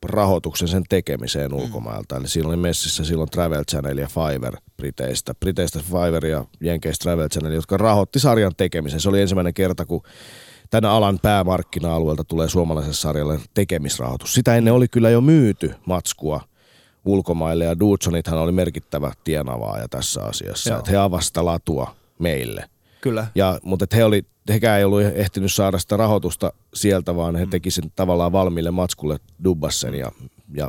rahoituksen sen tekemiseen mm. ulkomailta. Eli siinä oli messissä silloin Travel Channel ja Fiverr Briteistä. Briteistä Fiverr ja Jenkeistä Travel Channel, jotka rahoitti sarjan tekemisen. Se oli ensimmäinen kerta, kun tänä alan päämarkkina-alueelta tulee suomalaiselle sarjalle tekemisrahoitus. Sitä ennen oli kyllä jo myyty matskua ulkomaille ja Dudsonithan oli merkittävä tienavaaja tässä asiassa. Että he avasivat latua meille – Kyllä. Ja, mutta he oli, hekään ei ollut ehtinyt saada sitä rahoitusta sieltä, vaan he mm. teki sen tavallaan valmiille matskulle dubbassen ja, ja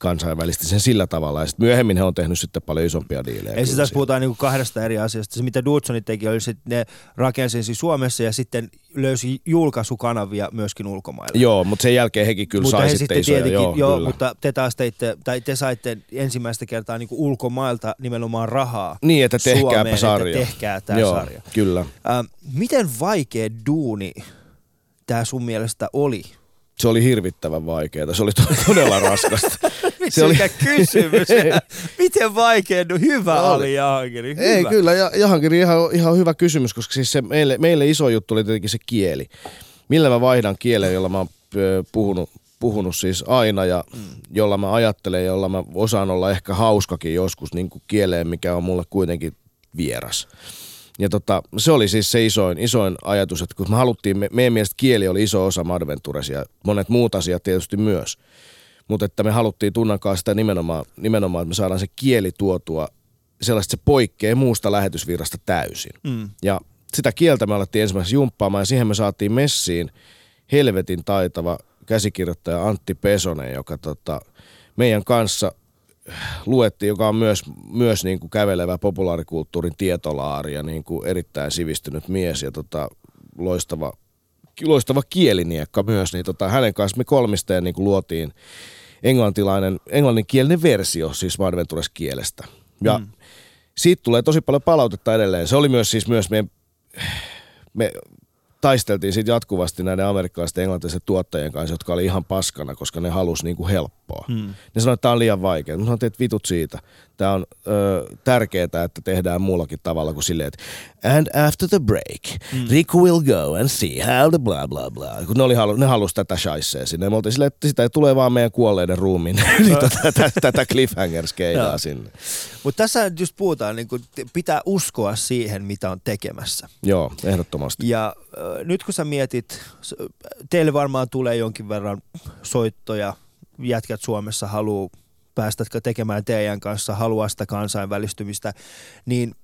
kansainvälisti sen sillä tavalla. Ja sitten myöhemmin he on tehnyt sitten paljon isompia diilejä. Ei tässä puhutaan niinku kahdesta eri asiasta. Se mitä Dudsonit teki oli että ne rakensi siis Suomessa ja sitten löysi julkaisukanavia myöskin ulkomailla. Joo, mutta sen jälkeen hekin kyllä mutta sai he sitten isoja. Joo, joo mutta te taas teitte, tai te saitte ensimmäistä kertaa niinku ulkomailta nimenomaan rahaa Niin, että tehkääpä Suomeen, sarja. Että tehkää tämä joo, sarja. kyllä. Äh, miten vaikea duuni tämä sun mielestä oli? Se oli hirvittävän vaikeaa. Se oli todella raskasta. se oli kysymys. Miten vaikea? No, hyvä oli, oli Jahankiri. Hyvä. Ei kyllä, Jahankiri ihan, ihan hyvä kysymys, koska siis se meille, meille iso juttu oli tietenkin se kieli. Millä mä vaihdan kielen, jolla mä oon puhunut, puhunut siis aina ja mm. jolla mä ajattelen, jolla mä osaan olla ehkä hauskakin joskus niin kuin kieleen, mikä on mulle kuitenkin vieras. Ja tota, se oli siis se isoin, isoin ajatus, että kun me haluttiin, me, meidän mielestä kieli oli iso osa Madventures ja monet muut asiat tietysti myös. Mutta että me haluttiin tunnankaan sitä nimenomaan, nimenomaan, että me saadaan se kieli tuotua sellaista, se poikkeaa muusta lähetysvirrasta täysin. Mm. Ja sitä kieltä me alettiin ensimmäisenä jumppaamaan ja siihen me saatiin messiin helvetin taitava käsikirjoittaja Antti Pesonen, joka tota, meidän kanssa luettiin, joka on myös, myös niin kuin kävelevä populaarikulttuurin tietolaari ja niin kuin erittäin sivistynyt mies ja tota, loistava, loistava kieliniekka myös, niin tota, hänen kanssa me kolmisteen niin kuin luotiin englantilainen, englanninkielinen versio siis Madventures-kielestä. Ja mm. siitä tulee tosi paljon palautetta edelleen. Se oli myös siis myös meidän, me taisteltiin siitä jatkuvasti näiden amerikkalaisten englantilaisten tuottajien kanssa, jotka oli ihan paskana, koska ne halusi niin kuin helppoa. Hmm. Ne sanoivat, että tämä on liian vaikea. Mä sanoin, että vitut siitä. Tämä on ö, tärkeää, että tehdään muullakin tavalla kuin silleen, että and after the break, hmm. Rick will go and see how the blah blah blah. Kun ne, oli halu, ne halusi tätä shaisee sinne. Me oltiin silleen, että sitä tulee vaan meidän kuolleiden ruumiin niin tätä, tätä cliffhanger-skeidaa sinne. Mutta tässä just puhutaan, niin kun pitää uskoa siihen, mitä on tekemässä. Joo, ehdottomasti. Ja äh, nyt kun sä mietit, teille varmaan tulee jonkin verran soittoja, jätkät Suomessa haluaa päästä tekemään teidän kanssa, haluaa sitä kansainvälistymistä, niin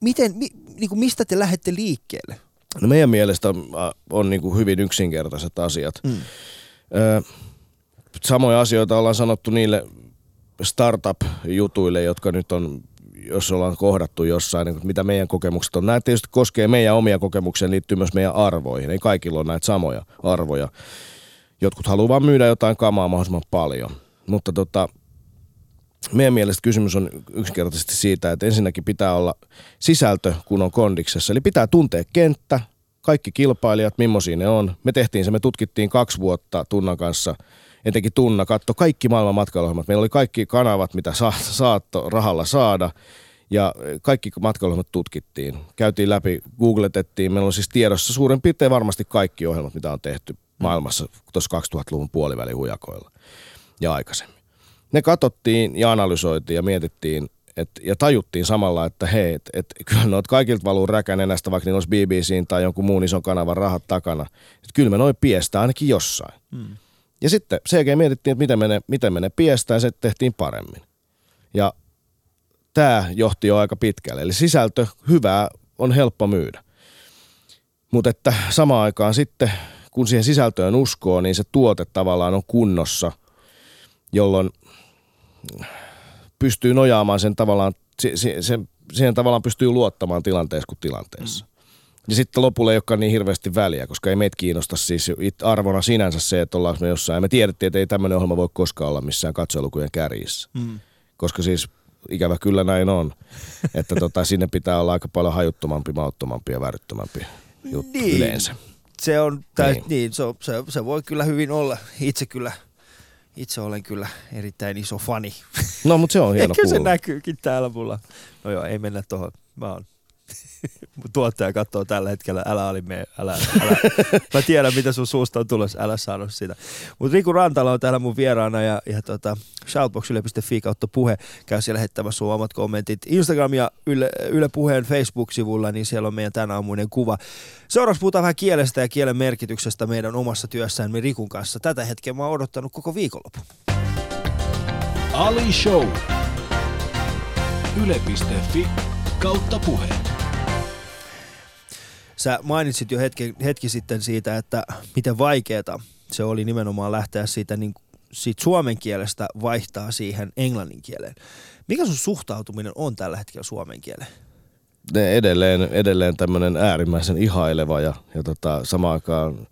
miten, mi, niin kuin mistä te lähdette liikkeelle? No meidän mielestä on, niin kuin hyvin yksinkertaiset asiat. Mm. Ö, samoja asioita ollaan sanottu niille startup-jutuille, jotka nyt on, jos ollaan kohdattu jossain, niin mitä meidän kokemukset on. Nämä tietysti koskee meidän omia kokemuksia, liittyy myös meidän arvoihin. Ei kaikilla ole näitä samoja arvoja. Jotkut haluaa vaan myydä jotain kamaa mahdollisimman paljon. Mutta tota, meidän mielestä kysymys on yksinkertaisesti siitä, että ensinnäkin pitää olla sisältö, kun on kondiksessa. Eli pitää tuntea kenttä, kaikki kilpailijat, millaisia ne on. Me tehtiin se, me tutkittiin kaksi vuotta Tunnan kanssa – etenkin Tunna katto kaikki maailman matkailuohjelmat. Meillä oli kaikki kanavat, mitä sa- saatto rahalla saada ja kaikki matkailuohjelmat tutkittiin. Käytiin läpi, googletettiin. Meillä on siis tiedossa suurin piirtein varmasti kaikki ohjelmat, mitä on tehty maailmassa tuossa 2000-luvun puolivälin hujakoilla ja aikaisemmin. Ne katsottiin ja analysoitiin ja mietittiin, et, ja tajuttiin samalla, että hei, et, et, kyllä noit kaikilta valuu räkänenästä, vaikka niillä olisi BBCin tai jonkun muun ison kanavan rahat takana. Et kyllä me noin piestää ainakin jossain. Hmm. Ja sitten sen jälkeen mietittiin, että miten me ne, miten me ne piestää, ja se tehtiin paremmin. Ja tämä johti jo aika pitkälle. Eli sisältö hyvää on helppo myydä. Mutta että samaan aikaan sitten, kun siihen sisältöön uskoo, niin se tuote tavallaan on kunnossa, jolloin pystyy nojaamaan sen tavallaan, sen, siihen tavallaan pystyy luottamaan tilanteessa kuin tilanteessa. Mm. Ja sitten lopulla ei olekaan niin hirveästi väliä, koska ei meitä kiinnosta siis arvona sinänsä se, että ollaan me jossain. Me tiedettiin, että ei tämmöinen ohjelma voi koskaan olla missään katselukujen kärjissä. Mm. Koska siis ikävä kyllä näin on, että tota, sinne pitää olla aika paljon hajuttomampi, mauttomampi ja väryttömämpi juttu niin. yleensä. Se on, täys, niin. niin se, se, se, voi kyllä hyvin olla. Itse kyllä, itse olen kyllä erittäin iso fani. No, mutta se on hieno Ehkä se näkyykin täällä mulla. No joo, ei mennä tuohon. Mä oon tuottaja katsoo tällä hetkellä, älä oli me, älä, älä. Mä tiedän, mitä sun suusta on tulossa, älä sano sitä. Mutta Riku Rantala on täällä mun vieraana ja, ja tota, shoutbox.yle.fi kautta puhe. Käy siellä lähettämässä sun omat kommentit. Instagram ja Yle, Yle Puheen Facebook-sivulla, niin siellä on meidän tänä aamuinen kuva. Seuraavaksi puhutaan vähän kielestä ja kielen merkityksestä meidän omassa työssämme Rikun kanssa. Tätä hetkeä mä oon odottanut koko viikonloppu. Ali Show. Yle.fi kautta puheen. Sä mainitsit jo hetki, hetki sitten siitä, että miten vaikeaa se oli nimenomaan lähteä siitä, niin, siitä suomen kielestä vaihtaa siihen englannin kieleen. Mikä sun suhtautuminen on tällä hetkellä suomen kieleen? Edelleen, edelleen tämmöinen äärimmäisen ihaileva ja, ja tota, samaan aikaan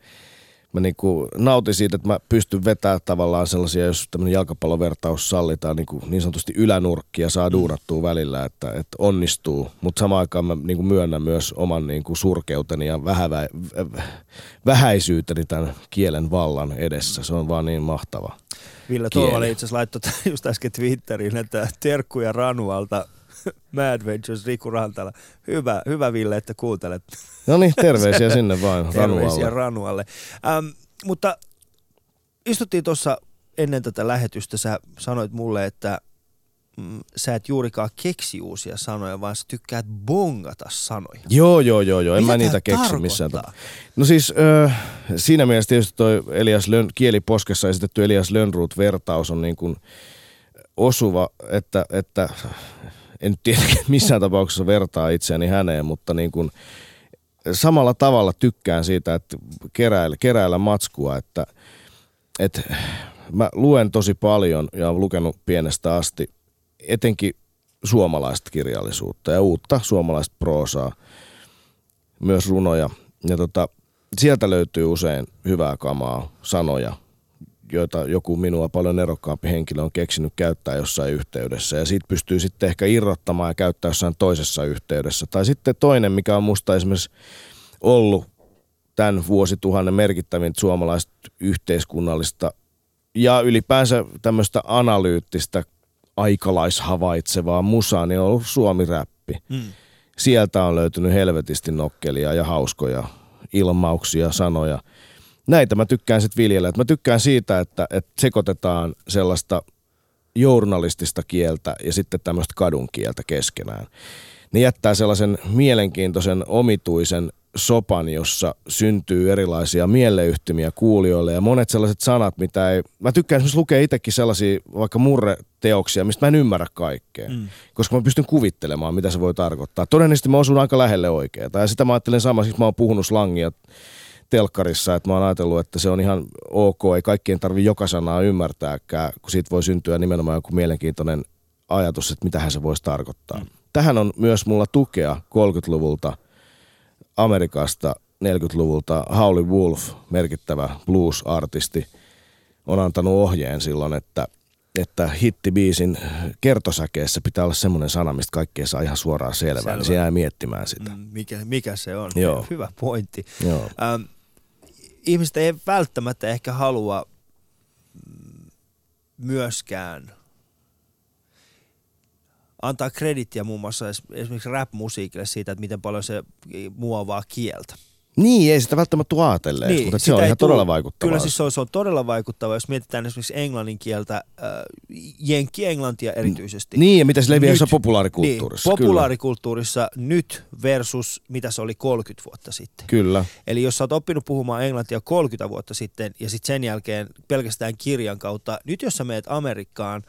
mä niin kuin nautin siitä, että mä pystyn vetämään tavallaan sellaisia, jos tämmöinen jalkapallovertaus sallitaan, niin, kuin niin sanotusti ylänurkkia saa mm. duunattua välillä, että, että onnistuu. Mutta samaan aikaan mä niin kuin myönnän myös oman niin kuin surkeuteni ja vähävä, vähäisyyteni tämän kielen vallan edessä. Se on vaan niin mahtava. Ville Tuovalle itse asiassa laittoi just äsken Twitteriin, että terkkuja Ranualta Mad Ventures Riku Rantala. Hyvä, hyvä Ville, että kuuntelet. No niin, terveisiä sinne vain Ranualle. Terveisiä Ranualle. Ähm, mutta istuttiin tuossa ennen tätä lähetystä, sä sanoit mulle, että mm, sä et juurikaan keksi uusia sanoja, vaan sä tykkäät bongata sanoja. Joo, joo, joo, joo. En Mitä mä niitä tää keksi missään tarkoittaa? No siis ö, siinä mielessä tietysti toi Elias Lön, kieliposkessa esitetty Elias Lönnroot-vertaus on niin kuin osuva, että, että en tietenkään missään tapauksessa vertaa itseäni häneen, mutta niin kuin samalla tavalla tykkään siitä, että keräillä, keräillä matskua, että, että mä luen tosi paljon ja olen lukenut pienestä asti etenkin suomalaista kirjallisuutta ja uutta suomalaista proosaa, myös runoja. Ja tota, sieltä löytyy usein hyvää kamaa, sanoja, joita joku minua paljon erokkaampi henkilö on keksinyt käyttää jossain yhteydessä. Ja siitä pystyy sitten ehkä irrottamaan ja käyttää jossain toisessa yhteydessä. Tai sitten toinen, mikä on musta esimerkiksi ollut tämän vuosituhannen merkittävin suomalaista yhteiskunnallista ja ylipäänsä tämmöistä analyyttistä aikalaishavaitsevaa musaa, niin on ollut suomi-räppi. Mm. Sieltä on löytynyt helvetisti nokkelia ja hauskoja ilmauksia, sanoja. Näitä mä tykkään sitten viljellä. Et Mä tykkään siitä, että, että sekoitetaan sellaista journalistista kieltä ja sitten tämmöistä kadun kieltä keskenään. Ne jättää sellaisen mielenkiintoisen omituisen sopan, jossa syntyy erilaisia mieleyhtymiä kuulijoille ja monet sellaiset sanat, mitä ei... Mä tykkään esimerkiksi lukea itsekin sellaisia vaikka murreteoksia, mistä mä en ymmärrä kaikkea, mm. koska mä pystyn kuvittelemaan, mitä se voi tarkoittaa. Todennäköisesti mä osun aika lähelle oikeaa. Ja sitä mä ajattelen sama, siis mä oon puhunut slangia telkkarissa, että mä oon ajatellut, että se on ihan ok, ei kaikkien tarvi joka sanaa ymmärtääkään, kun siitä voi syntyä nimenomaan joku mielenkiintoinen ajatus, että mitähän se voisi tarkoittaa. Mm. Tähän on myös mulla tukea 30-luvulta Amerikasta 40-luvulta Howlin Wolf, merkittävä blues-artisti, on antanut ohjeen silloin, että, että hittibiisin kertosäkeessä pitää olla semmoinen sana, mistä kaikkea saa ihan suoraan selvää. Selvä. Niin se jää miettimään sitä. Mm, mikä, mikä se on? Joo. Hyvä pointti. Joo. Ähm, ihmiset ei välttämättä ehkä halua myöskään antaa kredittiä muun muassa es- esimerkiksi rap-musiikille siitä, että miten paljon se muovaa kieltä. Niin, ei sitä välttämättä tule ajatelleeksi, mutta se on ihan tuu- todella vaikuttavaa. Kyllä siis se on, se on todella vaikuttava, jos mietitään esimerkiksi englannin kieltä, äh, jenkki-englantia erityisesti. Niin, ja miten se leviää jossain populaarikulttuurissa. Niin, populaarikulttuurissa nyt versus mitä se oli 30 vuotta sitten. Kyllä. Eli jos sä oot oppinut puhumaan englantia 30 vuotta sitten ja sitten sen jälkeen pelkästään kirjan kautta, nyt jos sä meet Amerikkaan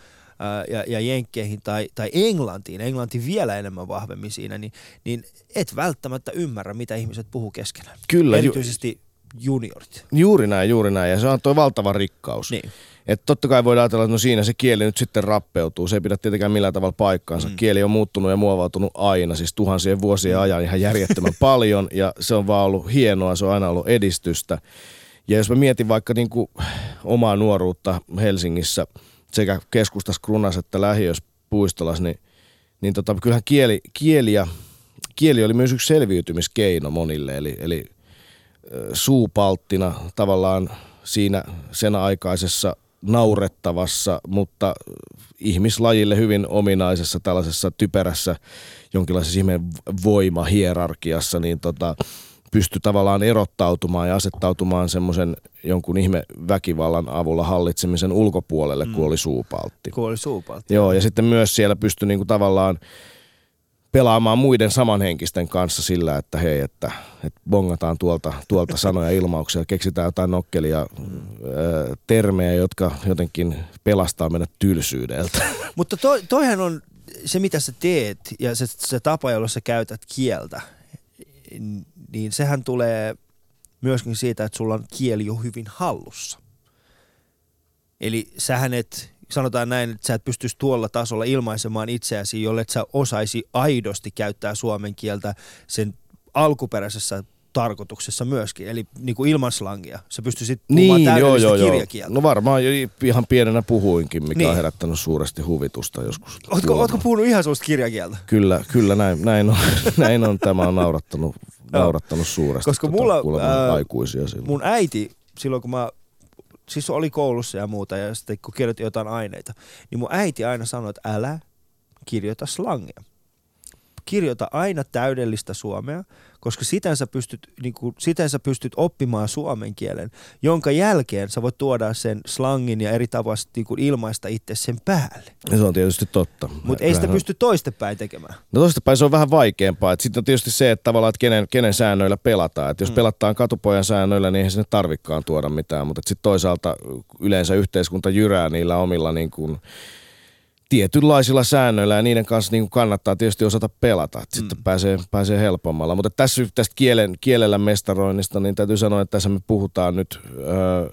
ja, ja Jenkkeihin tai, tai Englantiin, Englanti vielä enemmän vahvemmin siinä, niin, niin et välttämättä ymmärrä, mitä ihmiset puhuu keskenään. Kyllä, ju- Erityisesti juniorit. Juuri näin, juuri näin. Ja se on tuo valtava rikkaus. Niin. Että totta kai voidaan ajatella, että no siinä se kieli nyt sitten rappeutuu. Se ei pidä tietenkään millään tavalla paikkaansa. Mm. Kieli on muuttunut ja muovautunut aina, siis tuhansien vuosien ajan ihan järjettömän paljon. Ja se on vaan ollut hienoa, se on aina ollut edistystä. Ja jos mä mietin vaikka niin kuin omaa nuoruutta Helsingissä sekä keskustassa Krunas että lähiössä Puistolas, niin, niin tota, kyllähän kieli, kieli, ja, kieli oli myös yksi selviytymiskeino monille. Eli, eli suupalttina tavallaan siinä sen aikaisessa naurettavassa, mutta ihmislajille hyvin ominaisessa tällaisessa typerässä jonkinlaisessa ihmeen voimahierarkiassa, niin tota, pystyi tavallaan erottautumaan ja asettautumaan semmoisen jonkun ihme väkivallan avulla hallitsemisen ulkopuolelle, kun oli suupaltti. Kun oli suupaltti. Joo, ja sitten myös siellä pystyi niinku tavallaan pelaamaan muiden samanhenkisten kanssa sillä, että hei, että, että bongataan tuolta, tuolta sanoja ja ilmauksia, keksitään jotain nokkelia ö, termejä, jotka jotenkin pelastaa meidät tylsyydeltä. Mutta toi, toihan on se, mitä sä teet ja se, se tapa, jolla sä käytät kieltä, niin sehän tulee myöskin siitä, että sulla on kieli jo hyvin hallussa. Eli sähän et, sanotaan näin, että sä et pystyisi tuolla tasolla ilmaisemaan itseäsi, jolle et sä osaisi aidosti käyttää suomen kieltä sen alkuperäisessä tarkoituksessa myöskin, eli niin kuin ilman slangia. Sä pystyisit puhumaan niin, joo, joo, joo. kirjakieltä. No varmaan ihan pienenä puhuinkin, mikä Niin. on herättänyt suuresti huvitusta joskus. Ootko, ootko puhunut ihan susta kirjakieltä? Kyllä, kyllä näin, näin, on, näin on. Tämä on naurattanut, Joo. Naurattanut suuresti. Koska mulla, kuulemma ää, aikuisia silloin. Mun äiti, silloin kun mä, siis oli koulussa ja muuta, ja sitten kun kirjoitin jotain aineita, niin mun äiti aina sanoi, että älä kirjoita slangia. kirjoita aina täydellistä suomea, koska siten sä, pystyt, niin kuin, siten sä pystyt oppimaan suomen kielen, jonka jälkeen sä voit tuoda sen slangin ja eri tavoista niin kuin ilmaista itse sen päälle. Ja se on tietysti totta. Mutta ei sitä pysty toistepäin tekemään. No toistepäin se on vähän vaikeampaa. Sitten on tietysti se, että tavallaan, että kenen, kenen säännöillä pelataan. Että jos mm. pelataan katupojan säännöillä, niin eihän sinne tarvikkaan tuoda mitään. Mutta sitten toisaalta yleensä yhteiskunta jyrää niillä omilla niin kuin, tietynlaisilla säännöillä ja niiden kanssa niin kannattaa tietysti osata pelata. Että mm. Sitten pääsee, pääsee helpommalla. Mutta tässä tästä kielen, kielellä mestaroinnista, niin täytyy sanoa, että tässä me puhutaan nyt... Öö,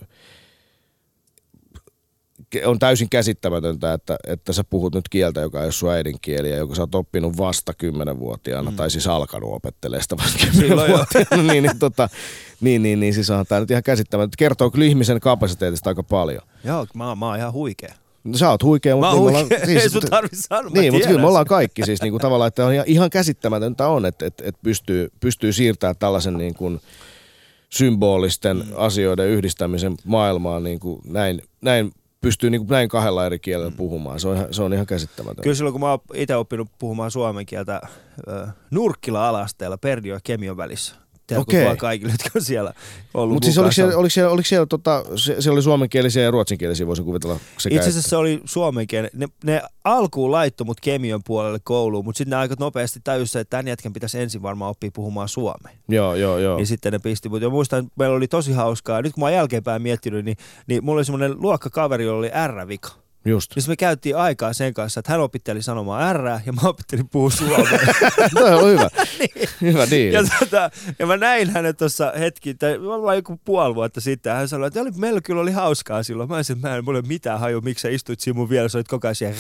on täysin käsittämätöntä, että, että sä puhut nyt kieltä, joka ei ole sun äidinkieli ja joka sä oot oppinut vasta kymmenenvuotiaana, mm. tai siis alkanut opettelemaan sitä vasta kymmenenvuotiaana. niin, niin, tota, niin, niin, niin, siis on tämä nyt ihan käsittämätöntä. Kertoo kyllä ihmisen kapasiteetista aika paljon. Joo, mä, mä oon ihan huikea. No, sä oot huikea, mutta... Mä oon niin huikea, siis, ei sun tarvi sanoa, Niin, mutta kyllä me ollaan kaikki siis niin kuin tavallaan, että on ihan käsittämätöntä on, että, että, että pystyy, pystyy siirtämään tällaisen niin kuin symbolisten mm. asioiden yhdistämisen maailmaan niin kuin näin, näin pystyy niin kuin näin kahdella eri kielellä mm. puhumaan. Se on, ihan, se on ihan käsittämätöntä. Kyllä silloin, kun mä oon itse oppinut puhumaan suomen kieltä äh, Nurkkila-alasteella Perdio ja Kemion välissä, Terkut vaan kaikille, jotka on siellä ollut Mutta siis oliko siellä, oliko siellä, oliko siellä tota, se, siellä oli suomenkielisiä ja ruotsinkielisiä, voisin kuvitella sekä Itse asiassa se oli suomenkielinen. Ne, ne alkuun laittoi mut kemion puolelle kouluun, mutta sitten ne aika nopeasti tajusivat, että tämän jätkän pitäisi ensin varmaan oppia puhumaan suomea. Joo, joo, joo. Niin sitten ne pisti. Mutta muistan, että meillä oli tosi hauskaa. Nyt kun mä oon jälkeenpäin miettinyt, niin, niin mulla oli semmoinen luokkakaveri, jolla oli R-vika. Just. Niin me käytiin aikaa sen kanssa, että hän opitteli sanomaan R ja mä opettelin puhua suomea. Toi on hyvä. niin. Hyvä diili. Ja, tota, ja mä näin hänet tuossa hetki, tai varmaan joku puoli vuotta sitten, hän sanoi, että oli, meillä kyllä oli hauskaa silloin. Mä olisin, mä en mulle mitään haju, miksi sä istuit siinä mun vielä, sä olit koko ajan siellä.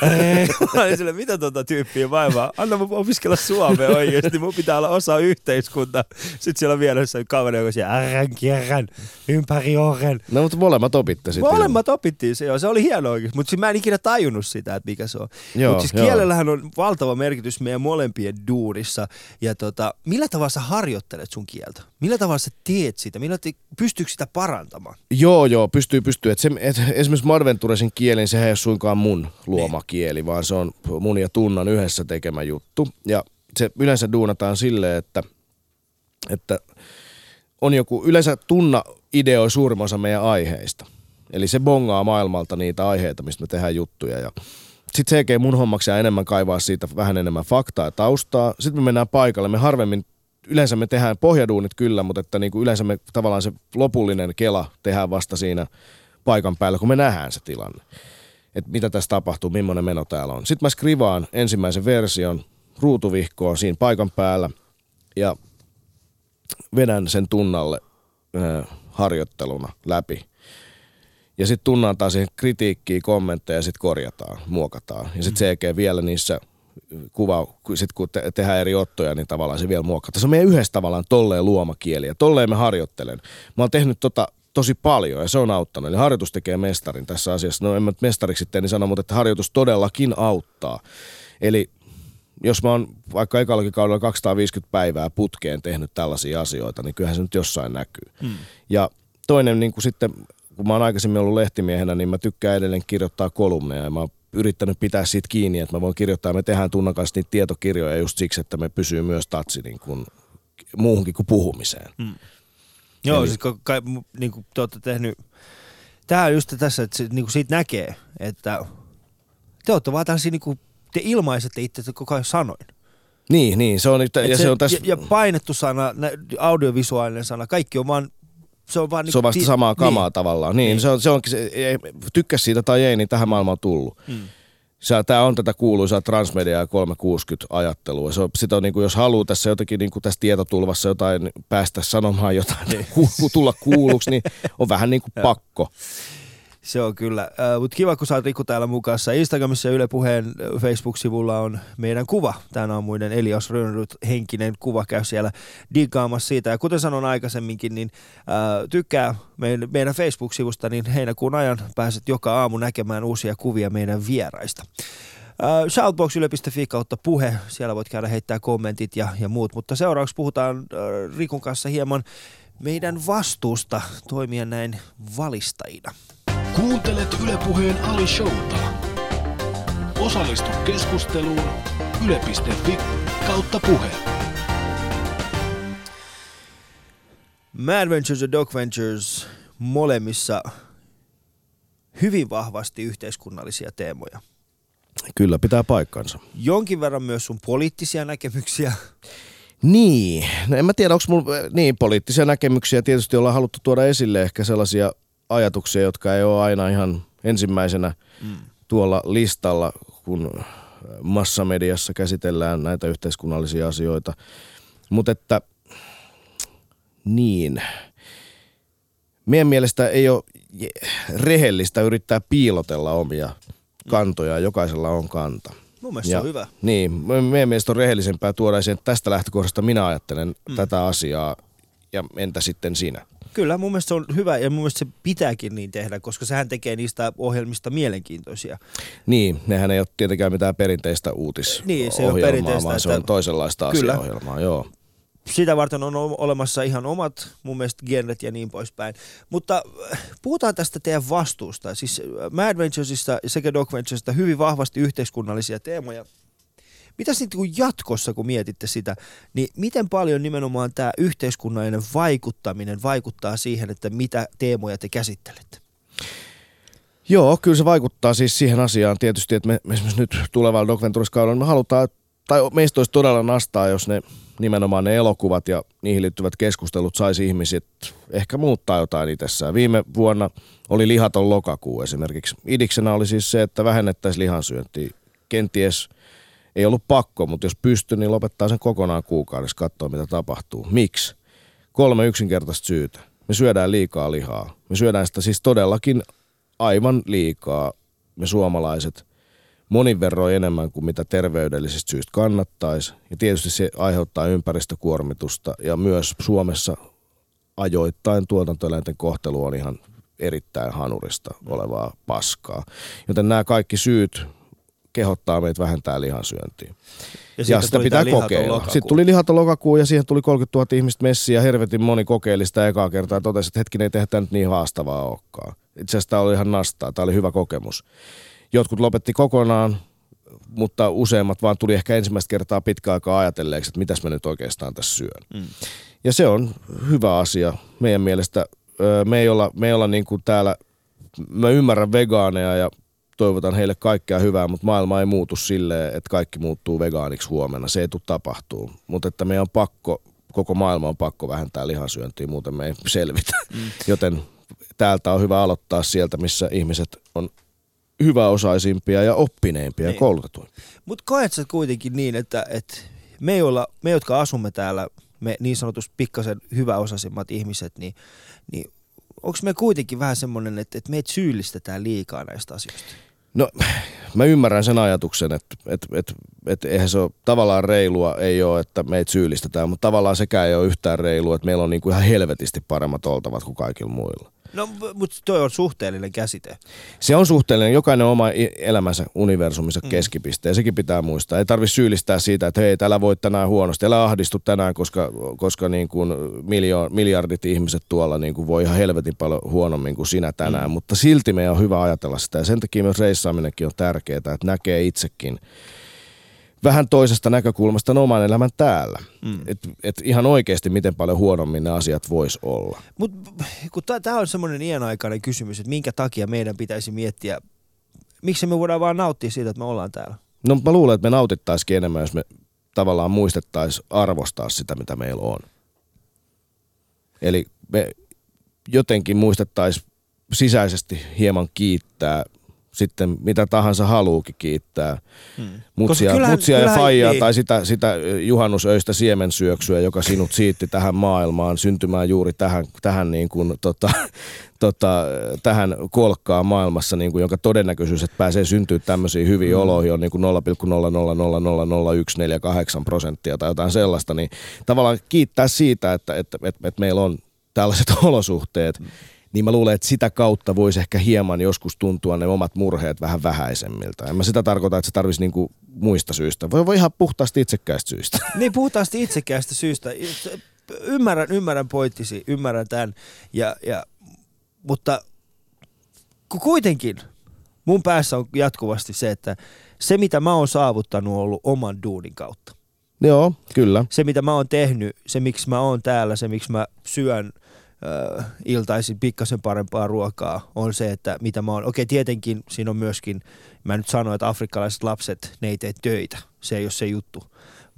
mä olin sille, mitä tota tyyppiä vaivaa? Anna mun opiskella suomea oikeasti, mun pitää olla osa yhteiskuntaa. Sitten siellä on vielä se kaveri, joka siellä ärän, kierrän, ympäri oren. No mutta molemmat opitte sitten. Molemmat opittiin se, joo. Se oli hieno oikeasti, mutta mä en ikinä tajunnut sitä, että mikä se on. Mutta siis joo. kielellähän on valtava merkitys meidän molempien duurissa. Ja tota, millä tavalla sä harjoittelet sun kieltä? Millä tavalla sä teet sitä? Millä te, pystyykö sitä parantamaan? Joo, joo, pystyy, pystyy. Et se, et, esimerkiksi Madventuresin kieli, sehän ei ole suinkaan mun luoma niin. kieli, vaan se on mun ja Tunnan yhdessä tekemä juttu. Ja se yleensä duunataan silleen, että, että on joku, yleensä Tunna ideoi suurimman osa meidän aiheista. Eli se bongaa maailmalta niitä aiheita, mistä me tehdään juttuja. Ja sitten tekee mun hommaksi ja enemmän kaivaa siitä vähän enemmän faktaa ja taustaa. Sitten me mennään paikalle. Me harvemmin, yleensä me tehdään pohjaduunit kyllä, mutta että niinku yleensä me tavallaan se lopullinen kela tehdään vasta siinä paikan päällä, kun me nähdään se tilanne. Että mitä tässä tapahtuu, millainen meno täällä on. Sitten mä skrivaan ensimmäisen version ruutuvihkoon siinä paikan päällä ja vedän sen tunnalle harjoitteluna läpi ja sitten tunnataan siihen kritiikkiä, kommentteja ja sitten korjataan, muokataan. Ja sitten mm. CG vielä niissä kuva, sit kun te, tehdään eri ottoja, niin tavallaan se vielä muokataan. Se on meidän yhdessä tavallaan tolleen luomakieli ja tolleen me harjoittelen. Mä oon tehnyt tota tosi paljon ja se on auttanut. Eli harjoitus tekee mestarin tässä asiassa. No en mä mestariksi sitten niin sano, mutta että harjoitus todellakin auttaa. Eli jos mä oon vaikka ekallakin kaudella 250 päivää putkeen tehnyt tällaisia asioita, niin kyllähän se nyt jossain näkyy. Hmm. Ja toinen niin kuin sitten kun mä oon aikaisemmin ollut lehtimiehenä, niin mä tykkään edelleen kirjoittaa kolumneja ja mä oon yrittänyt pitää siitä kiinni, että mä voin kirjoittaa, me tehdään Tunnan kanssa niitä tietokirjoja just siksi, että me pysyy myös tatsi niin kuin, muuhunkin kuin puhumiseen. Mm. Joo, Eli... siis kai, niin kuin te olette tehnyt, tämä on just tässä, että se, niin kuin siitä näkee, että te olette vaan tällaisia, niin kuin, te ilmaisette itse koko ajan sanoin. Niin, niin, se on, ja, se, se on tässä... ja, ja painettu sana, audiovisuaalinen sana, kaikki on vaan se on, vaan se on vasta ti- samaa kamaa niin. tavallaan. Niin, niin. Se on, se onkin, se, tykkäs siitä tai ei, niin tähän maailmaan on tullut. Mm. Tämä on tätä kuuluisaa transmedia ja 360-ajattelua. Se on, sitä on, niin kuin, jos haluaa tässä jotenkin niin kuin tässä tietotulvassa jotain päästä sanomaan jotain, niin. tulla kuulluksi, niin on vähän niin kuin pakko. Se on kyllä. Äh, Mutta kiva, kun sä oot Riku täällä mukassa. Instagramissa ja Yle Puheen Facebook-sivulla on meidän kuva. Tämä on muiden Elias Rönnryt henkinen kuva. Käy siellä digaamassa siitä. Ja kuten sanon aikaisemminkin, niin äh, tykkää meidän, meidän Facebook-sivusta, niin heinäkuun ajan pääset joka aamu näkemään uusia kuvia meidän vieraista. Uh, shoutbox.yle.fi kautta puhe, siellä voit käydä heittää kommentit ja, ja muut, mutta seuraavaksi puhutaan uh, Rikun kanssa hieman meidän vastuusta toimia näin valistajina. Kuuntelet Ylepuheen Ali Showta. Osallistu keskusteluun Yle.fi kautta puhe. Mad Ventures ja Dog Ventures molemmissa hyvin vahvasti yhteiskunnallisia teemoja. Kyllä, pitää paikkansa. Jonkin verran myös sun poliittisia näkemyksiä. Niin, no en mä tiedä, onko mulla niin poliittisia näkemyksiä. Tietysti ollaan haluttu tuoda esille ehkä sellaisia ajatuksia, jotka ei ole aina ihan ensimmäisenä mm. tuolla listalla, kun massamediassa käsitellään näitä yhteiskunnallisia asioita. Mutta että niin, meidän mielestä ei ole rehellistä yrittää piilotella omia kantoja. Jokaisella on kanta. Mun mielestä ja, se on hyvä. Niin, meidän mielestä on rehellisempää tuoda esiin, että tästä lähtökohdasta minä ajattelen mm. tätä asiaa ja entä sitten sinä. Kyllä, mun mielestä se on hyvä ja mun mielestä se pitääkin niin tehdä, koska sehän tekee niistä ohjelmista mielenkiintoisia. Niin, nehän ei ole tietenkään mitään perinteistä uutisohjelmaa, niin, se on perinteistä, vaan se on toisenlaista Kyllä. asiaohjelmaa. Joo sitä varten on olemassa ihan omat mun mielestä genret ja niin poispäin. Mutta äh, puhutaan tästä teidän vastuusta. Siis äh, Mad Venturesista sekä Dog Venturesista hyvin vahvasti yhteiskunnallisia teemoja. Mitäs sitten kun jatkossa, kun mietitte sitä, niin miten paljon nimenomaan tämä yhteiskunnallinen vaikuttaminen vaikuttaa siihen, että mitä teemoja te käsittelette? Joo, kyllä se vaikuttaa siis siihen asiaan tietysti, että me, me esimerkiksi nyt tulevalla Dog Ventures-kaudella me halutaan, tai meistä olisi todella nastaa, jos ne nimenomaan ne elokuvat ja niihin liittyvät keskustelut saisi ihmiset ehkä muuttaa jotain itsessään. Viime vuonna oli lihaton lokakuu esimerkiksi. Idiksenä oli siis se, että vähennettäisiin lihansyöntiä. Kenties ei ollut pakko, mutta jos pystyy, niin lopettaa sen kokonaan kuukaudessa katsoa, mitä tapahtuu. Miksi? Kolme yksinkertaista syytä. Me syödään liikaa lihaa. Me syödään sitä siis todellakin aivan liikaa, me suomalaiset – monin verroin enemmän kuin mitä terveydellisistä syistä kannattaisi. Ja tietysti se aiheuttaa ympäristökuormitusta ja myös Suomessa ajoittain tuotantoeläinten kohtelu on ihan erittäin hanurista olevaa paskaa. Joten nämä kaikki syyt kehottaa meitä vähentää lihansyöntiä. Ja, ja sitä pitää kokeilla. Sitten tuli lihaton lokakuu ja siihen tuli 30 000 ihmistä messiä ja hervetin moni kokeili sitä ekaa kertaa ja totesi, että hetkinen ei tehdä nyt niin haastavaa olekaan. Itse asiassa tämä oli ihan nastaa, tämä oli hyvä kokemus. Jotkut lopetti kokonaan, mutta useimmat vaan tuli ehkä ensimmäistä kertaa pitkä aikaa ajatelleeksi, että mitäs mä nyt oikeastaan tässä syön. Mm. Ja se on hyvä asia meidän mielestä. Me ei olla, me ei olla niin kuin täällä, mä ymmärrän vegaaneja ja toivotan heille kaikkea hyvää, mutta maailma ei muutu silleen, että kaikki muuttuu vegaaniksi huomenna. Se ei tule tapahtuu. Mutta että meidän on pakko, koko maailma on pakko vähentää lihansyöntiä, muuten me ei selvitä. Mm. Joten täältä on hyvä aloittaa sieltä, missä ihmiset on hyväosaisimpia ja oppineimpia niin. ja koulutetuimpia. Mutta koet sä kuitenkin niin, että, että me, joilla, me, jotka asumme täällä, me niin sanotusti pikkasen hyväosaisimmat ihmiset, niin, niin onko me kuitenkin vähän semmoinen, että, että meitä syyllistetään liikaa näistä asioista? No mä ymmärrän sen ajatuksen, että, että, että, että eihän se ole tavallaan reilua, ei ole, että meitä syyllistetään, mutta tavallaan sekään ei ole yhtään reilua, että meillä on niin kuin ihan helvetisti paremmat oltavat kuin kaikilla muilla. No, mutta toi on suhteellinen käsite. Se on suhteellinen. Jokainen oma elämänsä universumissa mm. keskipiste. Ja sekin pitää muistaa. Ei tarvitse syyllistää siitä, että hei, täällä voit tänään huonosti. Älä ahdistu tänään, koska, koska niin kuin miljo, miljardit ihmiset tuolla niin kuin voi ihan helvetin paljon huonommin kuin sinä tänään. Mm. Mutta silti meidän on hyvä ajatella sitä. Ja sen takia myös reissaaminenkin on tärkeää, että näkee itsekin – vähän toisesta näkökulmasta oman elämän täällä. Mm. Et, et ihan oikeasti miten paljon huonommin ne asiat vois olla. Mutta tämä on semmoinen iänaikainen kysymys, että minkä takia meidän pitäisi miettiä, miksi me voidaan vaan nauttia siitä, että me ollaan täällä? No mä luulen, että me nautittaisiin enemmän, jos me tavallaan muistettaisiin arvostaa sitä, mitä meillä on. Eli me jotenkin muistettaisiin sisäisesti hieman kiittää sitten mitä tahansa haluukin kiittää. Hmm. Mutsia, kyllähän, mutsia kyllähän, ja faijaa niin. tai sitä, sitä juhannusöistä siemensyöksyä, joka sinut siitti tähän maailmaan, syntymään juuri tähän, tähän, niin kuin, tota, tota, tähän kolkkaan maailmassa, niin kuin, jonka todennäköisyys, että pääsee syntyä tämmöisiin hyviin hmm. oloihin on niin kuin 0,0000148 prosenttia tai jotain sellaista, niin tavallaan kiittää siitä, että, että, että, että meillä on tällaiset olosuhteet. Hmm niin mä luulen, että sitä kautta voisi ehkä hieman joskus tuntua ne omat murheet vähän vähäisemmiltä. En mä sitä tarkoita, että se tarvisi niinku muista syistä. Voi, voi ihan puhtaasti itsekkäistä syistä. Niin, puhtaasti itsekkäistä syistä. Ymmärrän, ymmärrän pointtisi, ymmärrän tämän. Ja, ja, mutta kuitenkin Mun päässä on jatkuvasti se, että se mitä mä oon saavuttanut on ollut oman duunin kautta. Joo, kyllä. Se mitä mä oon tehnyt, se miksi mä oon täällä, se miksi mä syön iltaisin pikkasen parempaa ruokaa, on se, että mitä mä oon. Okei, tietenkin siinä on myöskin, mä nyt sanoin, että afrikkalaiset lapset, ne ei tee töitä. Se ei ole se juttu.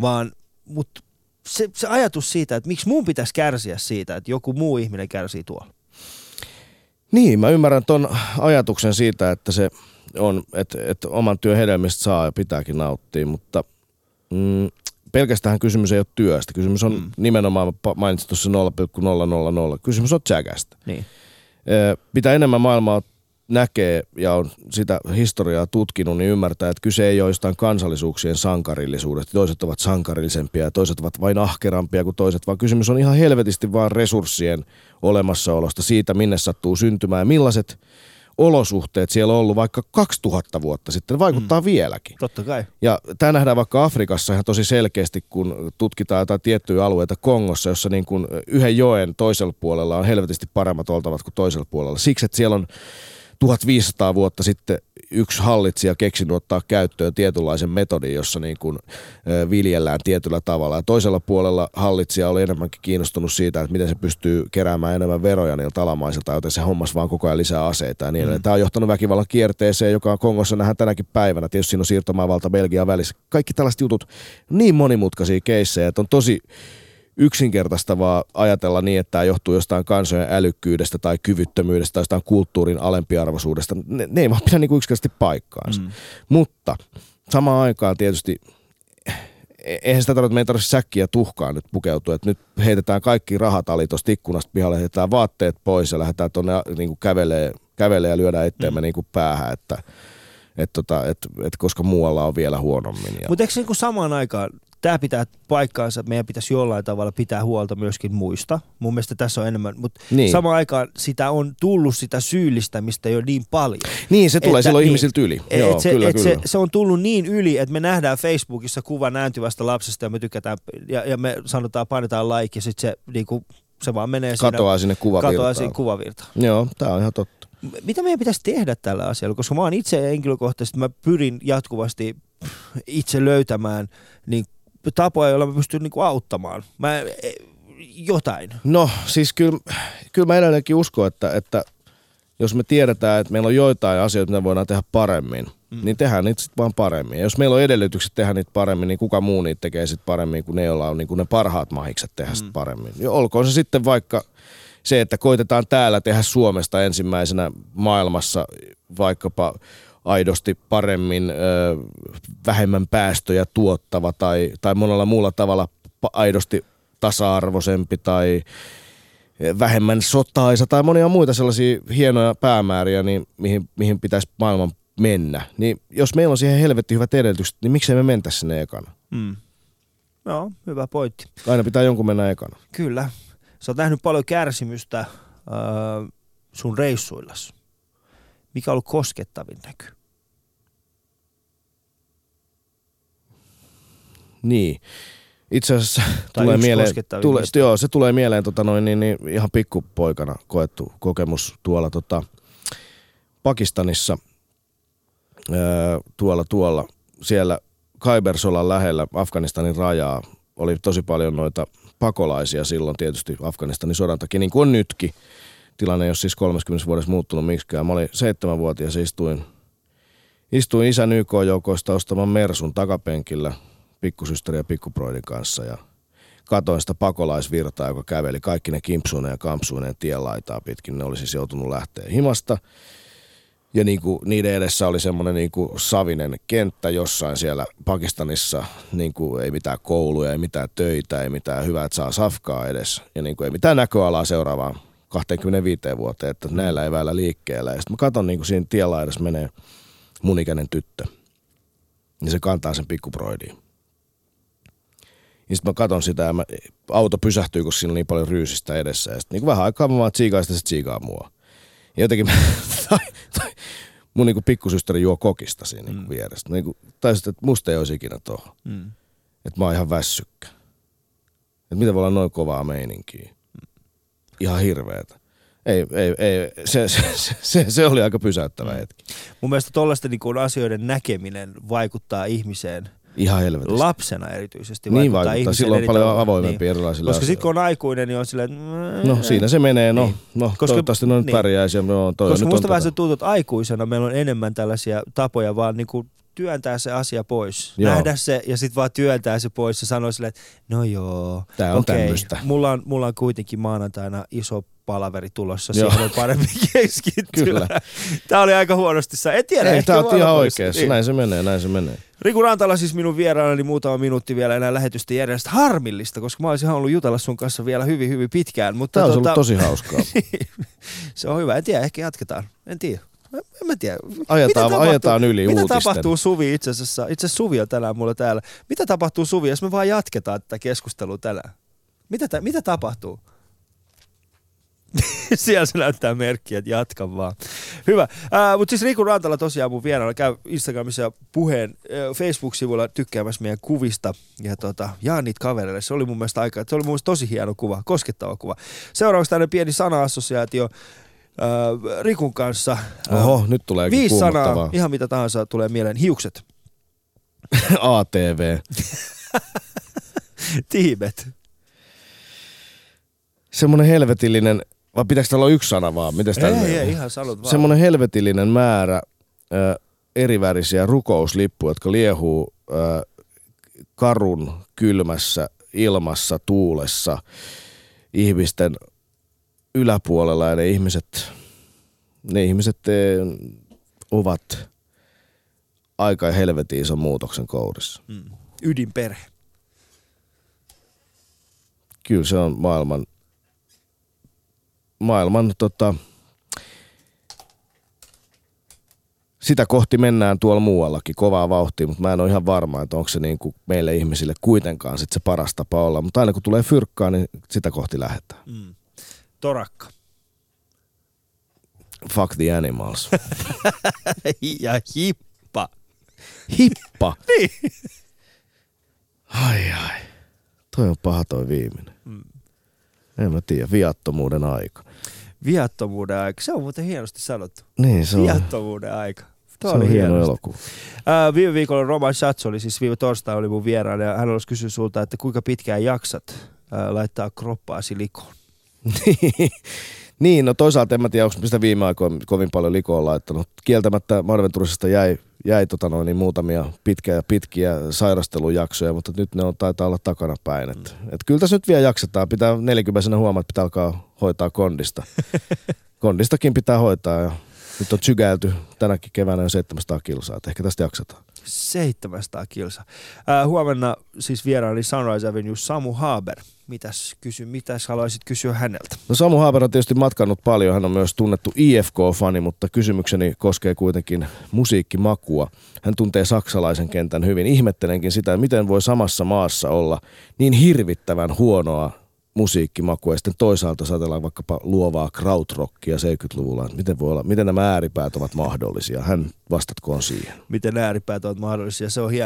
Vaan, mutta se, se ajatus siitä, että miksi mun pitäisi kärsiä siitä, että joku muu ihminen kärsii tuolla. Niin, mä ymmärrän ton ajatuksen siitä, että se on, että, että oman työn hedelmistä saa ja pitääkin nauttia, mutta mm, pelkästään kysymys ei ole työstä. Kysymys on mm. nimenomaan, mainitsin tuossa 0,000, kysymys on jägästä. Niin. Mitä enemmän maailmaa näkee ja on sitä historiaa tutkinut, niin ymmärtää, että kyse ei ole jostain kansallisuuksien sankarillisuudesta. Toiset ovat sankarillisempia ja toiset ovat vain ahkerampia kuin toiset, vaan kysymys on ihan helvetisti vaan resurssien olemassaolosta, siitä minne sattuu syntymään ja millaiset olosuhteet siellä on ollut vaikka 2000 vuotta sitten, vaikuttaa mm. vieläkin. Totta kai. Ja tämä nähdään vaikka Afrikassa ihan tosi selkeästi, kun tutkitaan jotain tiettyjä alueita Kongossa, jossa niin kuin yhden joen toisella puolella on helvetisti paremmat oltavat kuin toisella puolella. Siksi, että siellä on 1500 vuotta sitten yksi hallitsija keksinyt ottaa käyttöön tietynlaisen metodin, jossa niin kuin viljellään tietyllä tavalla. Ja toisella puolella hallitsija oli enemmänkin kiinnostunut siitä, että miten se pystyy keräämään enemmän veroja niiltä alamaisilta, joten se hommas vaan koko ajan lisää aseita ja niin mm. Tämä on johtanut väkivallan kierteeseen, joka on Kongossa nähdään tänäkin päivänä. Tietysti siinä on siirtomaavalta Belgian välissä. Kaikki tällaiset jutut, niin monimutkaisia keissejä, että on tosi yksinkertaistavaa ajatella niin, että tämä johtuu jostain kansojen älykkyydestä tai kyvyttömyydestä tai jostain kulttuurin alempiarvoisuudesta. Ne, ne ei vaan pidä niin yksinkertaisesti paikkaansa. Mm. Mutta samaan aikaan tietysti e-, eihän sitä tarvitse, että me ei tarvitse säkkiä tuhkaa nyt pukeutua, että nyt heitetään kaikki rahatalit tuosta ikkunasta pihalle, heitetään vaatteet pois ja lähdetään tuonne niin kävelee, kävelee ja lyödään etteemme mm. niin kuin päähän, että et tota, et, et koska muualla on vielä huonommin. Mutta eikö niin kuin samaan aikaan, tämä pitää paikkaansa, että meidän pitäisi jollain tavalla pitää huolta myöskin muista. Mun mielestä tässä on enemmän, mutta niin. samaan aikaan sitä on tullut sitä syyllistämistä jo niin paljon. Niin, se tulee että, silloin niin, ihmisiltä yli. Joo, se, kyllä, et kyllä. Se, se on tullut niin yli, että me nähdään Facebookissa kuva nääntyvästä lapsesta ja me tykätään, ja, ja me sanotaan, painetaan like ja sitten se, niinku, se vaan menee katoaa siinä, sinne kuvavirtaan. Katoaa sinne kuvavirtaan. Joo, tämä on ihan totta. Mitä meidän pitäisi tehdä tällä asialla? Koska mä oon itse henkilökohtaisesti, mä pyrin jatkuvasti itse löytämään niin tapoja, joilla mä pystyn niinku auttamaan. Mä, e, jotain. No siis kyllä, kyllä mä edelleenkin uskon, että, että jos me tiedetään, että meillä on joitain asioita, mitä voidaan tehdä paremmin, mm. niin tehdään niitä sitten vaan paremmin. Ja jos meillä on edellytykset tehdä niitä paremmin, niin kuka muu niitä tekee sitten paremmin kuin ne, joilla on niin kuin ne parhaat mahikset tehdä mm. paremmin. Ja olkoon se sitten vaikka se, että koitetaan täällä tehdä Suomesta ensimmäisenä maailmassa vaikkapa aidosti paremmin, ö, vähemmän päästöjä tuottava tai, tai monella muulla tavalla aidosti tasa-arvoisempi tai vähemmän sotaisa tai monia muita sellaisia hienoja päämääriä, niin mihin, mihin pitäisi maailman mennä. Niin jos meillä on siihen helvetti hyvät edellytykset, niin miksei me mentäisi sinne ekana? Mm. Joo, hyvä pointti. Aina pitää jonkun mennä ekana. Kyllä. Sä oot nähnyt paljon kärsimystä äh, sun reissuillas. Mikä on ollut koskettavin näky? Niin. Itse asiassa tai tulee mieleen, tule, joo, se tulee mieleen tota noin, niin, niin, ihan pikkupoikana koettu kokemus tuolla tota, Pakistanissa, ää, tuolla tuolla, siellä Kaibersolan lähellä Afganistanin rajaa oli tosi paljon noita pakolaisia silloin tietysti Afganistanin sodan takia, niin kuin on nytkin. Tilanne ei ole siis 30 vuodessa muuttunut miksikään. Mä olin seitsemänvuotias ja istuin, istuin isän YK-joukoista ostaman Mersun takapenkillä pikkusysteri ja pikkuproidin kanssa ja katoin sitä pakolaisvirtaa, joka käveli kaikki ne kimpsuinen ja kampsuinen tienlaitaa pitkin. Ne oli siis joutunut lähteä himasta. Ja niin kuin niiden edessä oli semmoinen niin kuin savinen kenttä jossain siellä Pakistanissa. Niin kuin ei mitään kouluja, ei mitään töitä, ei mitään hyvää, että saa safkaa edes. Ja niin kuin ei mitään näköalaa seuraavaan 25 vuoteen, että näillä eväillä liikkeellä. Ja sitten mä katson niin kuin siinä tienlaidassa menee mun ikäinen tyttö. Ja se kantaa sen pikkuproidiin. Ja sitten mä katson sitä ja mä, auto pysähtyy, koska siinä on niin paljon ryysistä edessä. Ja sitten niin vähän aikaa mä vaan tsiikaan sitä, se tsiikaa mua. Ja jotenkin mä, tai, tai, mun niinku pikkusysteri juo kokista siinä niinku mm. vieressä. Niinku, tai sitten, että musta ei olisi ikinä tuohon. Mm. Että mä oon ihan väsykkä. Että miten voi olla noin kovaa meininkiä. Ihan hirveetä. Ei, ei, ei. Se, se, se, se, oli aika pysäyttävä Mm. hetki. Mun mielestä tollaisten niin asioiden näkeminen vaikuttaa ihmiseen Ihan helvetistä. lapsena erityisesti. niin vaikuttaa vaikuttaa. Silloin on paljon avoimempi erilaisille Koska sitten kun on aikuinen, niin on silleen, että No siinä se menee, no, Niin. no Koska- toivottavasti no nyt niin. pärjäisi. No, toi Koska nyt musta vähän tota- se tuntuu, että aikuisena meillä on enemmän tällaisia tapoja vaan niinku työntää se asia pois. Joo. Nähdä se ja sitten vaan työntää se pois ja sanoa silleen, että no joo, Tää on okei, tämmöstä. mulla on, mulla on kuitenkin maanantaina iso palaveri tulossa, Joo. siihen on parempi keskittyä. Kyllä. Tämä oli aika huonosti. Sä en tiedä, Ei, tää on ihan oikeassa. Niin. Näin se menee, näin se menee. Riku Rantala siis minun vieraanani muutama minuutti vielä enää lähetystä järjestä. Harmillista, koska mä olisin halunnut jutella sun kanssa vielä hyvin, hyvin pitkään. Mutta Tää olisi tota, ollut tosi hauskaa. se on hyvä. En tiedä, ehkä jatketaan. En tiedä. En, mä tiedä. Ajetaan, Mitä ajetaan yli Mitä uutisten. tapahtuu Suvi itse asiassa? Itse Suvi on tänään mulla täällä. Mitä tapahtuu Suvi, jos me vaan jatketaan tätä keskustelua tänään? Mitä, tä, mitä tapahtuu? Siellä se näyttää merkkiä, että jatka vaan. Hyvä. Äh, Mutta siis Riku Rantala tosiaan mun vieraana käy Instagramissa ja puheen äh, Facebook-sivulla tykkäämässä meidän kuvista ja tota, jaa niitä kavereille. Se oli mun mielestä aika, se oli mun mielestä tosi hieno kuva, koskettava kuva. Seuraavaksi tämmöinen pieni sana-assosiaatio äh, Rikun kanssa. Äh, Oho, nyt tulee Viisi sanaa, ihan mitä tahansa tulee mieleen. Hiukset, ATV. tiimet, Semmoinen helvetillinen, vai pitääkö täällä olla yksi sana vaan? Mites ei, ei, ei, ihan sanot vaan. Semmoinen helvetillinen määrä ö, erivärisiä rukouslippuja, jotka liehuu ö, karun kylmässä ilmassa, tuulessa, ihmisten yläpuolella ja ne ihmiset, ne ihmiset e, ovat aika helvetin ison muutoksen kourissa. Mm. Ydinperhe. Kyllä se on maailman, maailman tota, sitä kohti mennään tuolla muuallakin kovaa vauhtia, mutta mä en ole ihan varma, että onko se niin kuin meille ihmisille kuitenkaan sit se paras tapa olla. Mutta aina kun tulee fyrkkaa, niin sitä kohti lähdetään. Mm. Torakka. Fuck the animals. ja hippa. Hippa. Niin. Ai ai. Toi on paha toi viimeinen. Mm. En mä tiedä, viattomuuden aika. Viattomuuden aika. Se on muuten hienosti sanottu. Niin se on, Viattomuuden aika. se Tuo on oli hieno hienosti. elokuva. Ää, viime viikolla Roman Schatz oli siis viime torstaina oli mun vieraana ja hän olisi kysynyt sulta, että kuinka pitkään jaksat ää, laittaa kroppaasi likoon. niin, no toisaalta en mä tiedä, onko sitä viime aikoina kovin paljon likoa laittanut. Kieltämättä Marventurisesta jäi, jäi tota noin, niin muutamia pitkiä, pitkiä sairastelujaksoja, mutta nyt ne on, taitaa olla takana päin. Et, et kyllä tässä nyt vielä jaksetaan. Pitää 40 huomaa, että pitää alkaa hoitaa kondista. Kondistakin pitää hoitaa ja nyt on sykäilty tänäkin keväänä jo 700 kilsaa, että ehkä tästä jaksetaan. 700 kilsa. Ää, huomenna siis vieraani Sunrise Avenue Samu Haber. Mitäs, kysy, mitäs haluaisit kysyä häneltä? No Samu Haaber on tietysti matkannut paljon, hän on myös tunnettu IFK-fani, mutta kysymykseni koskee kuitenkin musiikkimakua. Hän tuntee saksalaisen kentän hyvin. Ihmettelenkin sitä, miten voi samassa maassa olla niin hirvittävän huonoa musiikkimakua ja sitten toisaalta ajatellaan vaikkapa luovaa krautrockia 70-luvulla. että Miten, voi olla, miten nämä ääripäät ovat mahdollisia? Hän vastatkoon siihen. Miten ääripäät ovat mahdollisia, se on hienoa.